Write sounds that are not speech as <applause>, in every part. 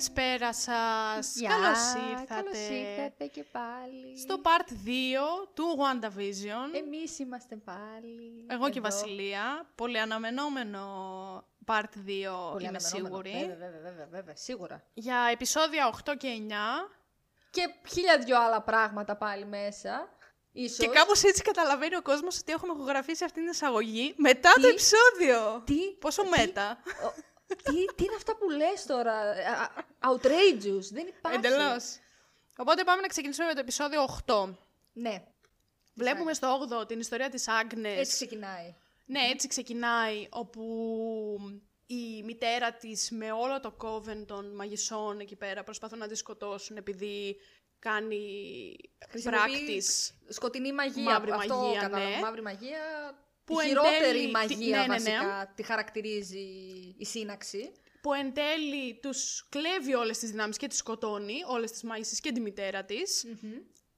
Καλησπέρα σας. Γεια, Καλώς ήρθατε. Καλώς ήρθατε και πάλι. Στο part 2 του WandaVision. Εμείς είμαστε πάλι. Εγώ και η εδώ. Βασιλεία. Πολύ αναμενόμενο part 2 Πολύ είμαι αναμενόμενο. σίγουρη. Βέβαια, βέβαια, βέβαια, βέβαια, σίγουρα. Για επεισόδια 8 και 9. Και χίλια δυο άλλα πράγματα πάλι μέσα. Ίσως. Και κάπως έτσι καταλαβαίνει ο κόσμος ότι έχουμε ηχογραφήσει αυτήν την εισαγωγή μετά το Τι; επεισόδιο. Τι, Πόσο τι- μέτα. Ο- τι, τι είναι αυτά που λες τώρα; Α, α, Outrageous. Δεν υπάρχει. Εντελώς. Οπότε πάμε να ξεκινήσουμε με το επεισόδιο 8. Ναι. Βλέπουμε στο 8 την ιστορία της Άγνες. Έτσι ξεκινάει. Ναι, έτσι ξεκινάει, όπου η μητέρα της με όλο το κόβεν των μαγισσών εκεί πέρα προσπαθούν να τη σκοτώσουν επειδή κάνει Χρησιμοποιεί πράκτης. Σκοτεινή μαγεία. Μαύρη Αυτό μαγεία, κατάλαβα. ναι. Μαύρη μαγεία. Που τη εν χειρότερη τέλει- μαγεία τη- ναι, ναι, ναι. βασικά τη χαρακτηρίζει η σύναξη. που εν τέλει τους κλέβει όλες τις δυνάμεις και τις σκοτώνει, όλες τις μάγισσες και τη μητέρα της.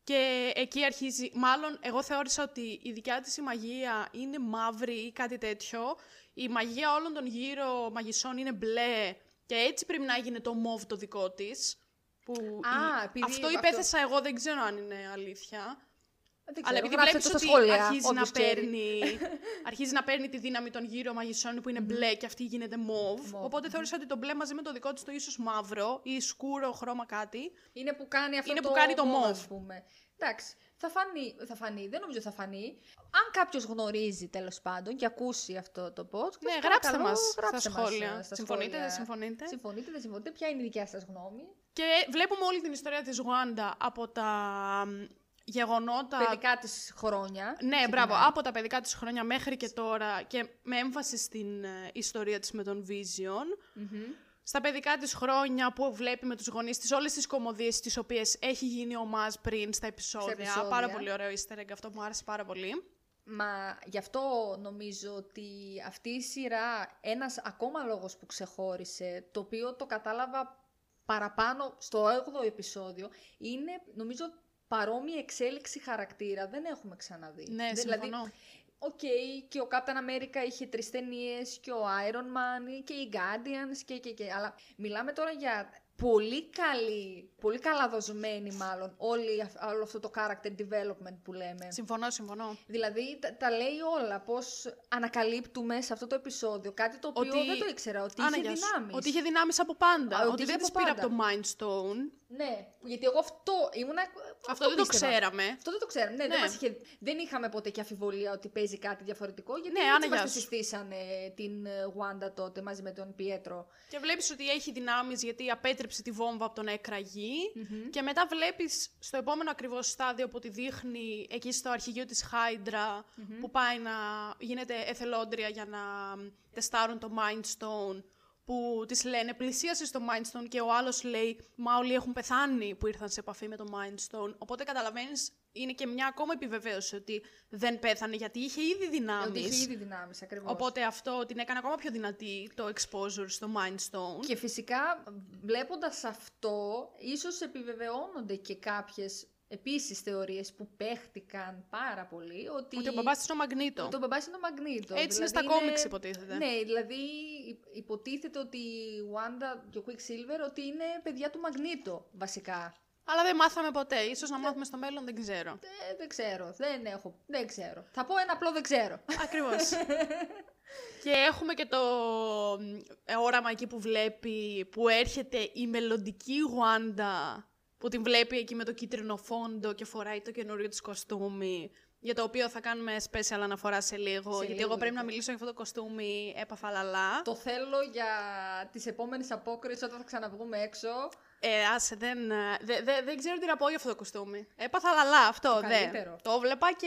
Και εκεί αρχίζει, μάλλον εγώ θεώρησα ότι η δικιά της η μαγεία είναι μαύρη ή κάτι τέτοιο. Η μαγεία όλων των γύρω μαγισσών είναι μπλε και έτσι πρέπει να έγινε το μοβ το δικό της. Που Α, η- επειδή αυτό αυτό- υπέθεσα εγώ, δεν ξέρω αν είναι αλήθεια. Δεν Αλλά ξέρω, επειδή γράψτε βλέπεις το ότι στα σχόλια, αρχίζει, να όποιος ξέρει. παίρνει, <laughs> αρχίζει να παίρνει τη δύναμη των γύρω μαγισσών που είναι μπλε και αυτή γίνεται μοβ. Μοβ, Οπότε θεώρησα ότι το μπλε μαζί με το δικό της το ίσως μαύρο ή σκούρο χρώμα κάτι. Είναι που κάνει αυτό Είναι το που κάνει το μοβ, mauve. ας πούμε. Εντάξει, θα φανεί, θα φανεί, δεν νομίζω θα φανεί. Αν κάποιος γνωρίζει τέλος πάντων και ακούσει αυτό το podcast. Ναι, παρακαλώ, γράψτε μας γράψτε στα μας, σχόλια. ε, στα Συμφωνείτε, σχόλια. δεν συμφωνείτε; Συμφωνείτε, δεν συμφωνείτε. Ποια είναι η δικιά σας γνώμη; Και βλέπουμε όλη την ιστορία της Γουάντα από τα μ, γεγονότα... Παιδικά της χρόνια. Ναι, ξεκινάει. μπράβο, από τα παιδικά της χρόνια μέχρι και τώρα και με έμφαση στην ε, ιστορία της με τον Vision. Μμμ. Στα παιδικά της χρόνια που βλέπει με τους γονείς της όλες τις κομμωδίες τις οποίες έχει γίνει ο Μάζ πριν στα επεισόδια. επεισόδια. Πάρα πολύ ωραίο easter egg, αυτό μου άρεσε πάρα πολύ. Μα γι' αυτό νομίζω ότι αυτή η σειρά, ένας ακόμα λόγος που ξεχώρισε, το οποίο το κατάλαβα παραπάνω στο 8ο επεισόδιο, είναι νομίζω παρόμοια εξέλιξη χαρακτήρα. Δεν έχουμε ξαναδεί. Ναι, Δεν- συμφωνώ. Δηλαδή, Οκ, και ο Captain America είχε τρεις ταινίες και ο Iron Man και οι Guardians και, και, και. Αλλά μιλάμε τώρα για πολύ καλή, πολύ καλά δοσμένη μάλλον όλη, αυ- όλο αυτό το character development που λέμε. Συμφωνώ, συμφωνώ. Δηλαδή τα, τα λέει όλα, πώς ανακαλύπτουμε σε αυτό το επεισόδιο κάτι το οποίο Ότι- δεν το ήξερα, ότι Άνα, είχε γεια σου. δυνάμεις. Ότι είχε δυνάμεις από πάντα. Α, ότι ότι είχε δεν από τις πήρε από πάντα. το Mind Stone. Ναι, γιατί εγώ αυτό ήμουνα... Αυτό δεν το πίστευα. ξέραμε. Αυτό δεν το ξέραμε. Ναι, Ναι. Δεν, μας είχε, δεν είχαμε ποτέ και αφιβολία ότι παίζει κάτι διαφορετικό, γιατί Ναι, έτσι Άννα, μας γεια τη σου. συστήσανε την ε, Wanda τότε μαζί με τον Πιέτρο. Και βλέπεις ότι έχει δυνάμεις γιατί απέτρεψε τη βόμβα από το να εκραγει Και μετά βλέπεις στο επόμενο ακριβώς στάδιο που τη δείχνει εκεί στο αρχηγείο της Hydra που πάει να γίνεται εθελόντρια για να τεστάρουν το Mind Stone που της λένε πλησίασες στο Mind Stone και ο άλλος λέει μα όλοι έχουν πεθάνει που ήρθαν σε επαφή με το Mind Stone. Οπότε καταλαβαίνεις είναι και μια ακόμα επιβεβαίωση ότι δεν πέθανε γιατί είχε ήδη δυνάμεις. Ότι είχε ήδη δυνάμεις ακριβώς. Οπότε αυτό την έκανε ακόμα πιο δυνατή το exposure στο Mind Stone. Και φυσικά βλέποντας αυτό, ίσως επιβεβαιώνονται και κάποιες επίσης θεωρίες που παίχτηκαν πάρα πολύ, ότι... Ότι ο μπαμπάς της είναι ο Μαγνήτο. Ότι ο μπαμπάς είναι ο Μαγνήτο. Έτσι είναι στα κόμιξ, υποτίθεται. Ναι, δηλαδή υ- υποτίθεται ότι η Wanda και ο Quicksilver ότι είναι παιδιά του Μαγνήτο, βασικά. Αλλά δεν μάθαμε ποτέ. Ίσως να μάθουμε στο μέλλον, δεν ξέρω. Ε, δεν ξέρω, δεν έχω, δεν ξέρω. Θα πω ένα απλό δεν ξέρω. Ακριβώς. <laughs> και έχουμε και το ε, όραμα εκεί που βλέπει, που έρχεται η μελλοντική Wanda, που την βλέπει εκεί με το κίτρινο φόντο και φοράει το καινούριο της κοστούμι, για το οποίο θα κάνουμε special αναφορά σε λίγο, Σε γιατί λίγο, εγώ πρέπει να λοιπόν. μιλήσω για αυτό το κοστούμι έπαθα λαλά. Το θέλω για τις επόμενες απόκρισεις όταν θα ξαναβγούμε έξω. Ε, άσε, δεν, ε, δε, δε- δεν ξέρω τι να πω για αυτό το κοστούμι. Έπαθα λαλά αυτό, Το δε. καλύτερο. Το βλέπα και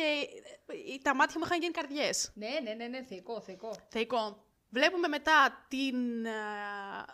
ε, τα μάτια μου είχαν γίνει καρδιές. Ναι, ναι, ναι, ναι, θεϊκό, θεϊκό. Θεϊκό. Βλέπουμε μετά την, ε,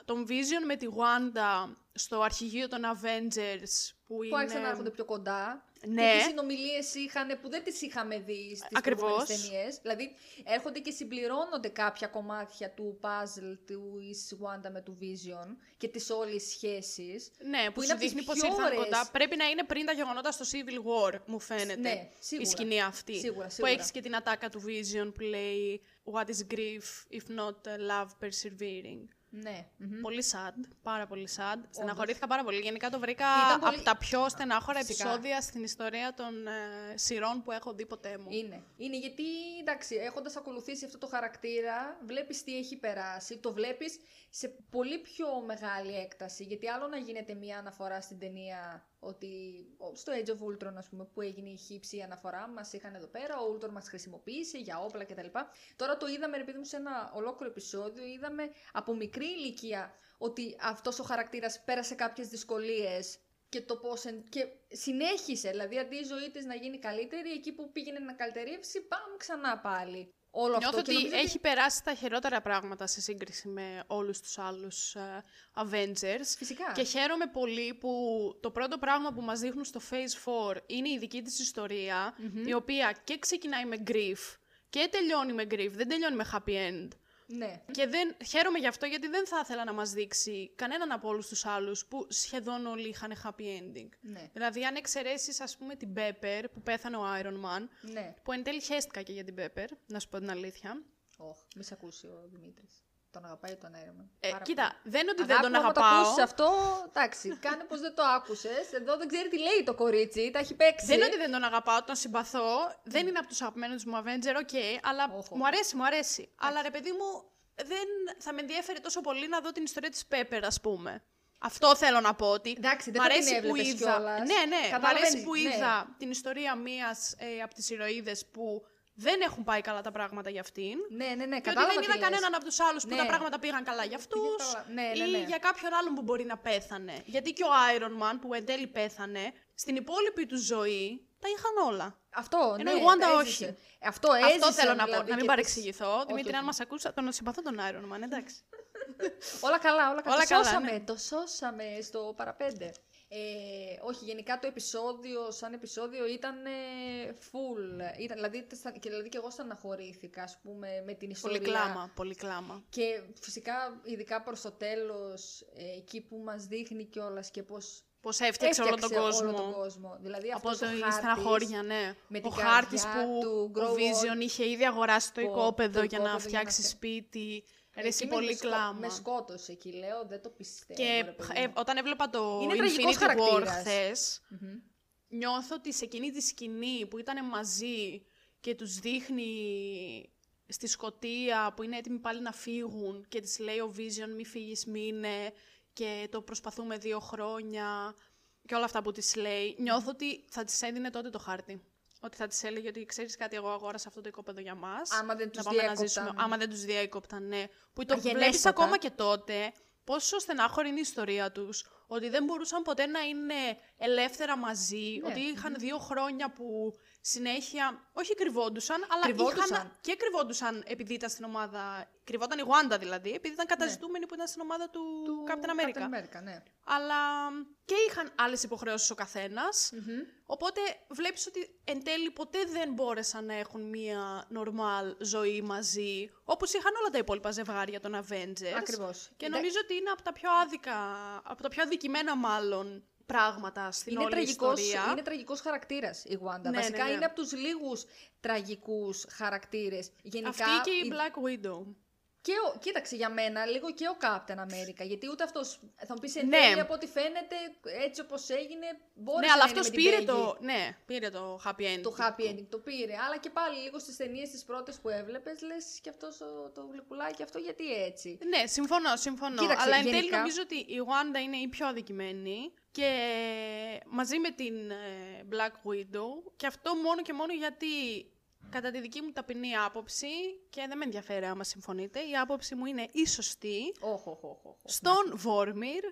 τον Vision με τη Wanda στο αρχηγείο των Avengers που, Που είναι... άρχισαν να έρχονται πιο κοντά. Ναι. Και τις συνομιλίες είχαν που δεν τις είχαμε δει στις Ακριβώς. προηγούμενε ταινίες. Δηλαδή έρχονται και συμπληρώνονται κάποια κομμάτια του puzzle του Is Wanda με του Vision και τη όλη σχέση. Ναι, που, που είναι σου από τις δείχνει πως πιο ήρθαν ωραίες. κοντά. Πρέπει να είναι πριν τα γεγονότα στο Civil War, μου φαίνεται. Ναι, σίγουρα. Η σκηνή αυτή. Σίγουρα, Που σίγουρα. έχεις και την ατάκα του Vision που λέει What is grief if not uh, love persevering; Ναι. Πολύ sad, πάρα πολύ sad. Στεναχωρήθηκα πάρα πολύ. Γενικά το βρήκα πολύ... από τα πιο στενάχωρα επεισόδια στην ιστορία των ε, σειρών που έχω δει ποτέ μου. Είναι. Είναι γιατί, εντάξει, έχοντας ακολουθήσει αυτό το χαρακτήρα, βλέπεις τι έχει περάσει. Το βλέπεις σε πολύ πιο μεγάλη έκταση. Γιατί άλλο να γίνεται μία αναφορά στην ταινία ότι στο Age of Ultron, ας πούμε, που έγινε η χύψη αναφορά, μας είχαν εδώ πέρα, ο Ultron μας χρησιμοποίησε για όπλα κτλ. Τώρα το είδαμε, επειδή μου, σε ένα ολόκληρο επεισόδιο, είδαμε από μικρή ηλικία ότι αυτός ο χαρακτήρας πέρασε κάποιες δυσκολίες και το πώς και συνέχισε, δηλαδή αντί η ζωή της να γίνει καλύτερη, εκεί που πήγαινε να καλυτερεύσει, πάμε ξανά πάλι. Όλο Νιώθω αυτό. ότι έχει περάσει τα χειρότερα πράγματα σε σύγκριση με όλους τους άλλους uh, Avengers. Φυσικά. Και χαίρομαι πολύ που το πρώτο πράγμα που μας δείχνουν στο Phase 4 είναι η δική της ιστορια η οποία και ξεκινάει με grief και τελειώνει με grief, δεν τελειώνει με happy end. Ναι. Και δεν, χαίρομαι γι' αυτό γιατί δεν θα ήθελα να μας δείξει κανέναν από όλους τους άλλους που σχεδόν όλοι είχαν happy ending. Ναι. Δηλαδή αν εξαιρέσεις ας πούμε την Pepper που πέθανε ο Iron Man, Ναι. που εν τέλει χαίστηκα και για την Pepper, να σου πω την αλήθεια. Όχ, μη σε ακούσει ο Δημήτρης. Τον αγαπάει τον Iron Man. Ε, Πάρα κοίτα, πολύ. δεν είναι ότι Αγάπη δεν τον μου, άμα το αγαπάω. ακούσεις αυτό, εντάξει, κάνε πως δεν το άκουσες. Εδώ δεν ξέρει τι λέει το κορίτσι, τα έχει παίξει. Δεν είναι ότι δεν τον αγαπάω, τον συμπαθώ. Δεν είναι από τους αγαπημένους μου Avenger, OK, αλλά Όχ, όχ. μου αρέσει, μου αρέσει. Αλλά ρε παιδί μου, δεν θα με ενδιαφέρει τόσο πολύ να δω την ιστορία της Pepper, ας πούμε. Αυτό θέλω να πω ότι. Εντάξει, δεν μ' θα την αρέσει που έβλεπες είδα. κιόλας. Ναι, ναι, μ' αρέσει Καταλαβαίνεις, που ναι. είδα την ιστορία μία ε, από τις ηρωίδες που δεν έχουν πάει καλά τα πράγματα για αυτήν. Ναι, ναι, ναι, Και ότι κατάλαβα δεν τι είδα λες. κανέναν από τους άλλους που Ναι. τα πράγματα πήγαν καλά για αυτούς. Πήγε καλά. Ναι, ναι, Ή ναι. για κάποιον άλλον που μπορεί να πέθανε. Γιατί και ο Iron Man που εν τέλει πέθανε, στην υπόλοιπη του ζωή τα είχαν όλα. Αυτό, Ενώ ναι, η Wanda τα όχι. έζησε. Αυτό έζησε. Αυτό θέλω να πω. δηλαδή, Να μην και παρεξηγηθώ. τις- Δημήτρη, όχι, αν όχι. μα ακούσα, τον συμπαθώ τον Iron Man, εντάξει. Όλα καλά, όλα καλά. Όλα το καλά, σώσαμε, ναι. το σώσαμε στο παραπέντε. Ε, όχι, γενικά το επεισόδιο, σαν επεισόδιο ήταν ε, full. Ήταν, δηλαδή, στα- και, δηλαδή και εγώ στεναχωρήθηκα, ας πούμε, με την ιστορία. πολύ κλάμα, πολύ κλάμα. Και φυσικά, ειδικά προς το τέλος, ε, εκεί που μας δείχνει κιόλας και πώς Πώς έφτιαξε όλο τον έφτιαξε κόσμο. όλο τον κόσμο. Δηλαδή Από αυτός το ο η χάρτης, στεναχώρια, ναι. με ο την χάρτης καρδιά που του, ο grow Vision old. είχε ήδη αγοράσει το Το- οικόπεδο το για να οικόπεδο για να φτιάξει φτια- σπίτι. Εκεί Ρεσί με- πολύ με σκο- κλάμα. Με σκότωσε εκεί, λέω, δεν το πιστεύω. Και ρε παιδί ε, μου. όταν έβλεπα το Είναι τραγικός Infinity War χαρακτήρας. χθες, Μμμ. νιώθω ότι σε εκείνη τη σκηνή που ήταν μαζί και τους δείχνει στη σκοτία που είναι έτοιμοι πάλι να φύγουν και της λέει ο Vision μη φύγεις μείνε και το προσπαθούμε δύο χρόνια και όλα αυτά που της λέει, νιώθω ότι θα της έδινε τότε το χάρτη. Ότι θα της έλεγε ότι ξέρεις κάτι, εγώ αγόρασα αυτό το οικόπεδο για μας. Άμα δεν να τους πάμε να διέκοπταν. ζήσουμε. Άμα δεν τους διέκοπταν, ναι. Που το Αγενέστατα. βλέπεις ακόμα και τότε, πόσο στενάχωρη είναι η ιστορία τους, ότι δεν μπορούσαν ποτέ να είναι ελεύθερα μαζί, Ναι. ότι είχαν δύο χρόνια που συνέχεια, όχι κρυβόντουσαν, αλλά Κρυβόντουσαν. είχαν και κρυβόντουσαν επειδή ήταν στην ομάδα, κρυβόταν η Wanda δηλαδή, επειδή ήταν καταζητούμενοι που ήταν στην ομάδα του, Ναι. Του Captain America. Captain America, ναι. Αλλά και είχαν άλλες υποχρεώσεις ο καθένας, Οπότε βλέπεις ότι εν τέλει ποτέ δεν μπόρεσαν να έχουν μία normal ζωή μαζί, όπως είχαν όλα τα υπόλοιπα ζευγάρια των Avengers. Ακριβώς. Και Εντά- νομίζω ότι είναι από τα πιο άδικα, από τα πιο αδικημένα μάλλον πράγματα στην Είναι όλη τραγικός, ιστορία. είναι τραγικός χαρακτήρας η Wanda. Ναι, Βασικά ναι, ναι. είναι από τους λίγους τραγικούς χαρακτήρες. Γενικά, Αυτή και η η- Black Widow. Και ο, κοίταξε για μένα λίγο και ο Captain America. Γιατί ούτε αυτός. Θα μου πεις εν Ναι. τέλει από ό,τι φαίνεται, έτσι όπως έγινε, μπόρεσε Ναι, αλλά να είναι αυτός με την πήρε Peggy. το, ναι, πήρε το happy ending. Το happy ending το πήρε. Αλλά και πάλι λίγο στις ταινίες τις πρώτες που έβλεπες, λες και αυτός το γλυκουλάκι αυτό γιατί έτσι; Ναι, συμφωνώ, συμφωνώ. Κοίταξε, Αλλά εν τέλει γενικά- νομίζω ότι η Wanda είναι η πιο αδικημένη και μαζί με την ε, Black Widow και αυτό μόνο και μόνο γιατί κατά τη δική μου ταπεινή άποψη και δεν με ενδιαφέρει άμα συμφωνείτε, η άποψη μου είναι η σωστή. Όχι, όχι, όχι. όχι. Στον Βόρμιρ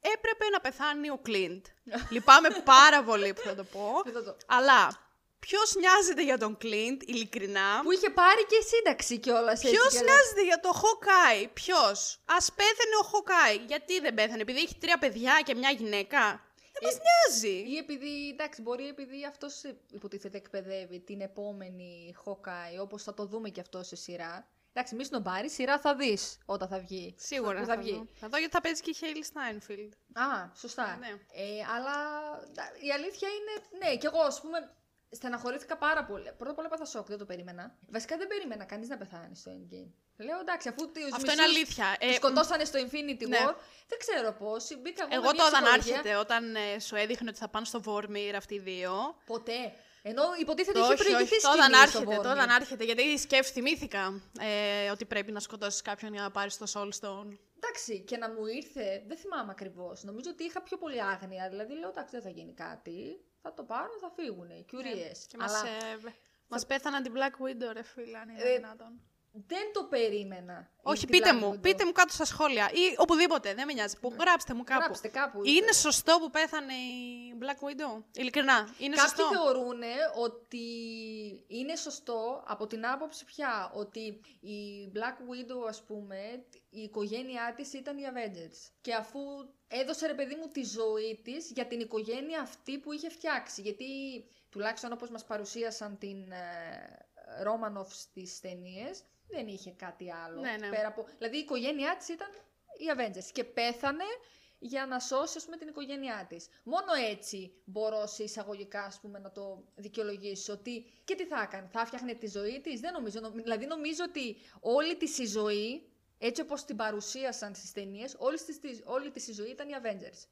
έπρεπε να πεθάνει ο Κλίντ. <laughs> Λυπάμαι πάρα πολύ που θα το πω. Δεν θα το- αλλά ποιος νοιάζεται για τον Κλίντ, ειλικρινά; Που είχε πάρει και σύνταξη κιόλας. Ποιος νοιάζεται για το Χοκάι, ποιος; Α πέθανε ο Χοκάι. Γιατί δεν πέθανε, επειδή έχει τρία παιδιά και μια γυναίκα. Δεν μας νοιάζει. Ή επειδή, εντάξει, μπορεί επειδή αυτός υποτίθεται εκπαιδεύει την επόμενη Hawkeye, όπως θα το δούμε και αυτό σε σειρά. Εντάξει, μη σνομπάρει, σειρά θα δεις όταν θα βγει. Σίγουρα Που θα, θα βγει. δω. Θα δω γιατί θα παίζει και η Χέιλι Στάινφιλντ. Α, σωστά. Ναι. Ε, αλλά τα- η αλήθεια είναι, ναι, κι εγώ ας πούμε, στεναχωρήθηκα πάρα πολύ. Πρώτα απ' όλα έπαθα σοκ, δεν το περίμενα. Βασικά δεν περίμενα κανείς να πεθάνει στο endgame. Λέω εντάξει, αφού τους Αυτό είναι μισούς αλήθεια. τους Ε, σκοτώσανε στο Infinity ναι. War, δεν ξέρω πώς. Μπήκα εγώ, εγώ με μια το όταν ψυχολογία. άρχεται, όταν ε, σου έδειχνε ότι θα πάνε στο Βόρμιρ αυτοί οι δύο. Ποτέ. Ενώ υποτίθεται Το είχε όχι, προηγηθεί όχι, σκηνή όταν στο άρχεται, Βόρμιρ. όταν άρχεται. Γιατί σκέφτη, θυμήθηκα ε, ότι πρέπει να σκοτώσεις κάποιον για να πάρεις το Soulstone. Εντάξει, και να μου ήρθε, δεν θυμάμαι ακριβώς. Νομίζω ότι είχα πιο πολύ άγνοια. Δηλαδή λέω, εντάξει, δεν θα γίνει κάτι. Θα το πάρουν, θα φύγουν. Κιουρίε. Ναι, Και μας, ε, μας πέθαναν την Black Widow, ρε φίλε, αν είναι Ε, δυνατόν. Δεν το περίμενα. Όχι, την πείτε Black μου, Widow. πείτε μου κάτω στα σχόλια ή οπουδήποτε, δεν με νοιάζει. Που γράψτε μου κάπου. Γράψτε κάπου. Είναι σωστό που πέθανε η Black Widow; Ειλικρινά, είναι Κάποιοι σωστό; θεωρούν ότι είναι σωστό από την άποψη πια ότι η Black Widow, ας πούμε, η οικογένειά της ήταν οι Avengers. Και αφού έδωσε ρε παιδί μου τη ζωή της για την οικογένεια αυτή που είχε φτιάξει. Γιατί τουλάχιστον όπως μας παρουσίασαν την ε, Ρόμανοφ στις ταινίες, δεν είχε κάτι άλλο. Ναι, ναι. Πέρα από... Δηλαδή η οικογένειά της ήταν οι Avengers και πέθανε για να σώσει ας πούμε, την οικογένειά της. Μόνο έτσι μπορώ σε εισαγωγικά ας πούμε, να το δικαιολογήσω ότι και τι θα έκανε, θα φτιάχνε τη ζωή της, δεν νομίζω. Νομ- Δηλαδή νομίζω ότι όλη της η ζωή, έτσι όπως την παρουσίασαν στις ταινίες, όλη της, της- όλη της η ζωή ήταν οι Avengers.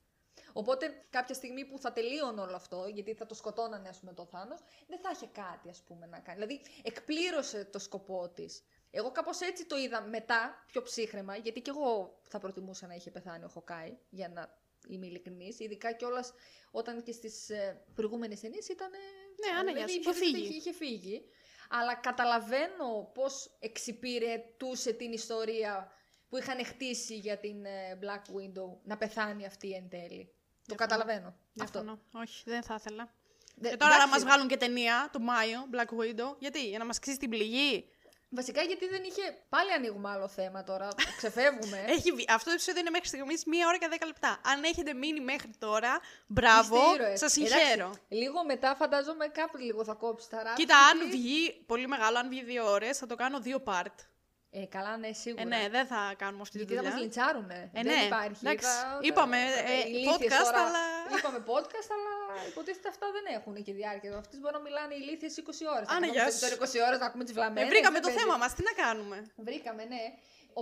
Οπότε κάποια στιγμή που θα τελείωνε όλο αυτό, γιατί θα το σκοτώνανε ας πούμε το Θάνος, δεν θα είχε κάτι ας πούμε να κάνει. Δηλαδή εκπλήρωσε το σκοπό της. Εγώ κάπως έτσι το είδα μετά, πιο ψύχρεμα, γιατί και εγώ θα προτιμούσα να είχε πεθάνει ο Χοκάι, για να είμαι ειλικρινής. Ειδικά κιόλας όταν και στις ε, προηγούμενες ταινίες ήταν... Ναι, άνα, γεια σου, είχε υποτίθεται φύγει. Είχε, είχε φύγει. Αλλά καταλαβαίνω πώς εξυπηρετούσε την ιστορία που είχαν χτίσει για την ε, Black Widow να πεθάνει αυτή εν τέλει. Το Διαφωνώ. καταλαβαίνω. Αυτό. Διαφωνώ. Όχι, δεν θα ήθελα. Δε- και τώρα να εντάξει, μας βγάλουν και ταινία το Μάιο, Black Widow. Γιατί, για να μας ξύσει την πληγή. Βασικά γιατί δεν είχε. Πάλι ανοίγουμε άλλο θέμα τώρα. Ξεφεύγουμε. <laughs> Έχει, βγει- αυτό το επεισόδιο είναι μέχρι στιγμής μία ώρα και δέκα λεπτά. Αν έχετε μείνει μέχρι τώρα, μπράβο, Είστε ήρωες. σας Εντάξει, συγχαίρω. Λίγο μετά φαντάζομαι κάπου λίγο θα κόψει τα ράπη. Κοίτα, αν βγει πολύ μεγάλο, αν βγει δύο ώρες, θα το κάνω δύο part. Ε, καλά, ναι, σίγουρα. Ε, ναι, δεν θα κάνουμε αυτή τη Γιατί θα δουλειά. μας λιντσάρουνε. Ε, δεν ναι. υπάρχει. Εντάξει, Θα- είπαμε, θα- ε, ηλίθιες podcast, τώρα. αλλά- Είπαμε podcast, αλλά υποτίθεται αυτά δεν έχουν και διάρκεια. Αυτές μπορούν να μιλάνε ηλίθιες 20 ώρες. Α, ναι, γεια σου. Τώρα 20 ώρες να ακούμε τις βλαμμένες. Ε, βρήκαμε το θέμα μας, τι να κάνουμε. Βρήκαμε, ναι.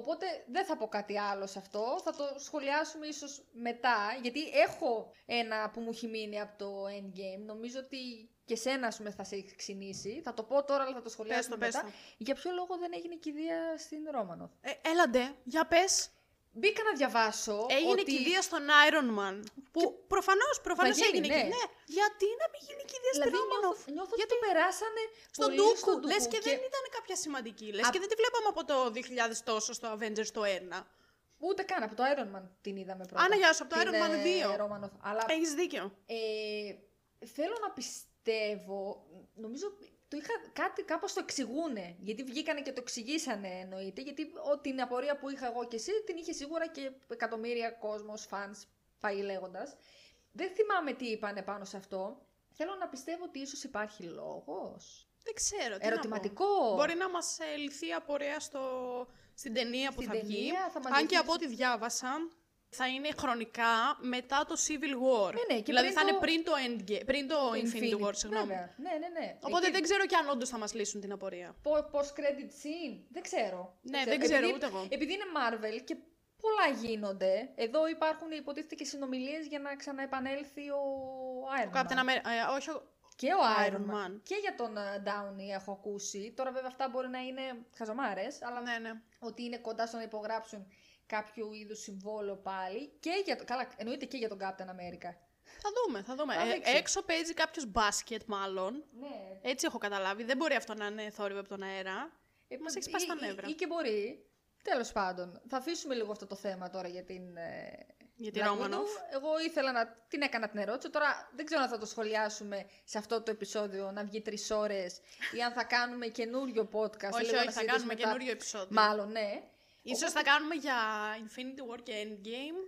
Οπότε δεν θα πω κάτι άλλο σε αυτό. Θα το σχολιάσουμε ίσως μετά. Γιατί έχω ένα που μου έχει μείνει από το Endgame. Νομίζω ότι και σένα ας πούμε, θα σε έχει ξυνήσει. Θα το πω τώρα, αλλά θα το σχολιάσουμε πες μετά. το. Για ποιο λόγο δεν έγινε κηδεία στην Ρόμανο; Ε, έλαντε, για πες. Μπήκα να διαβάσω. Έγινε ότι... κηδεία στον Iron Man. Που προφανώς, προφανώς Θα γίνει, έγινε ναι. κηδεία. Ναι, γιατί να μην γίνει κηδεία στην Δηλαδή νιώθω, Ρόμανοφ. νιώθω Γιατί ότι το περάσανε στον πολύ Ντούκου. στον Λες Ντούκου και, δεν ήταν κάποια σημαντική. Λες Α- και δεν τη βλέπαμε από το 2000 τόσο στο Avengers το 1. Ούτε καν από το Iron Man την είδαμε πρώτα. Άνα, γεια σου, από το Την, Iron Man ε, 2. Ρόμανοφ. Αλλά Έχεις δίκιο. Ε, θέλω να πιστεύω, νομίζω το είχα, κάτι κάπως το εξηγούνε, γιατί βγήκανε και το εξηγήσανε εννοείται, γιατί ό, την απορία που είχα εγώ και εσύ την είχε σίγουρα και εκατομμύρια κόσμος, φανς, πάει λέγοντας. Δεν θυμάμαι τι είπανε πάνω σε αυτό. Θέλω να πιστεύω ότι ίσως υπάρχει λόγος. Δεν ξέρω. τι να Ερωτηματικό. πω. Μπορεί να μας ε, λυθεί απορία στο... στην ταινία που Στην θα βγει. ταινία θα μας Αν και λυθεί. από ό,τι διάβασα, θα είναι χρονικά μετά το Civil War. Ναι, ναι, και δηλαδή πριν θα το- είναι πριν το, Endgame, πριν το, Infinity War, συγγνώμη. Βέβαια. Ναι, ναι, ναι. Οπότε Εκεί- δεν ξέρω και αν όντως θα μας λύσουν την απορία. Πο- Post-credit scene. Δεν ξέρω. Ναι, δεν ξέρω Επειδή- ούτε εγώ. Επειδή είναι Marvel και πολλά γίνονται, εδώ υπάρχουν υποτίθεται και συνομιλίες για να ξαναεπανέλθει ο Iron Ο Man. Captain America. ε, όχι, ο- Και ο Iron Iron Man. Man. Και για τον ε, Downey έχω ακούσει. Τώρα βέβαια αυτά μπορεί να είναι χαζομάρες, αλλά ναι, ναι. ότι είναι κοντά στο να υπογράψουν κάποιο είδους συμβόλαιο πάλι. Και για το, καλά, εννοείται και για τον Captain America. Θα δούμε, θα δούμε. Θα Ε, δείξει. έξω παίζει κάποιος μπάσκετ, μάλλον. Ναι. Έτσι έχω καταλάβει. Δεν μπορεί αυτό να είναι θόρυβο από τον αέρα. Ε, Μας ή- έχει σπάσει τα ή- νεύρα. Ή, και μπορεί. Τέλος πάντων, θα αφήσουμε λίγο αυτό το θέμα τώρα για την ε, Για τη Black Ρόμανοφ. Widow. Εγώ ήθελα να την έκανα την ερώτηση. Τώρα δεν ξέρω αν θα το σχολιάσουμε σε αυτό το επεισόδιο να βγει τρεις ώρες ή αν θα κάνουμε καινούριο podcast. όχι, λίγο να όχι, θα συζητήσουμε κάνουμε τα- καινούριο επεισόδιο. Μάλλον, ναι. Ίσως θα κάνουμε για Infinity War και Endgame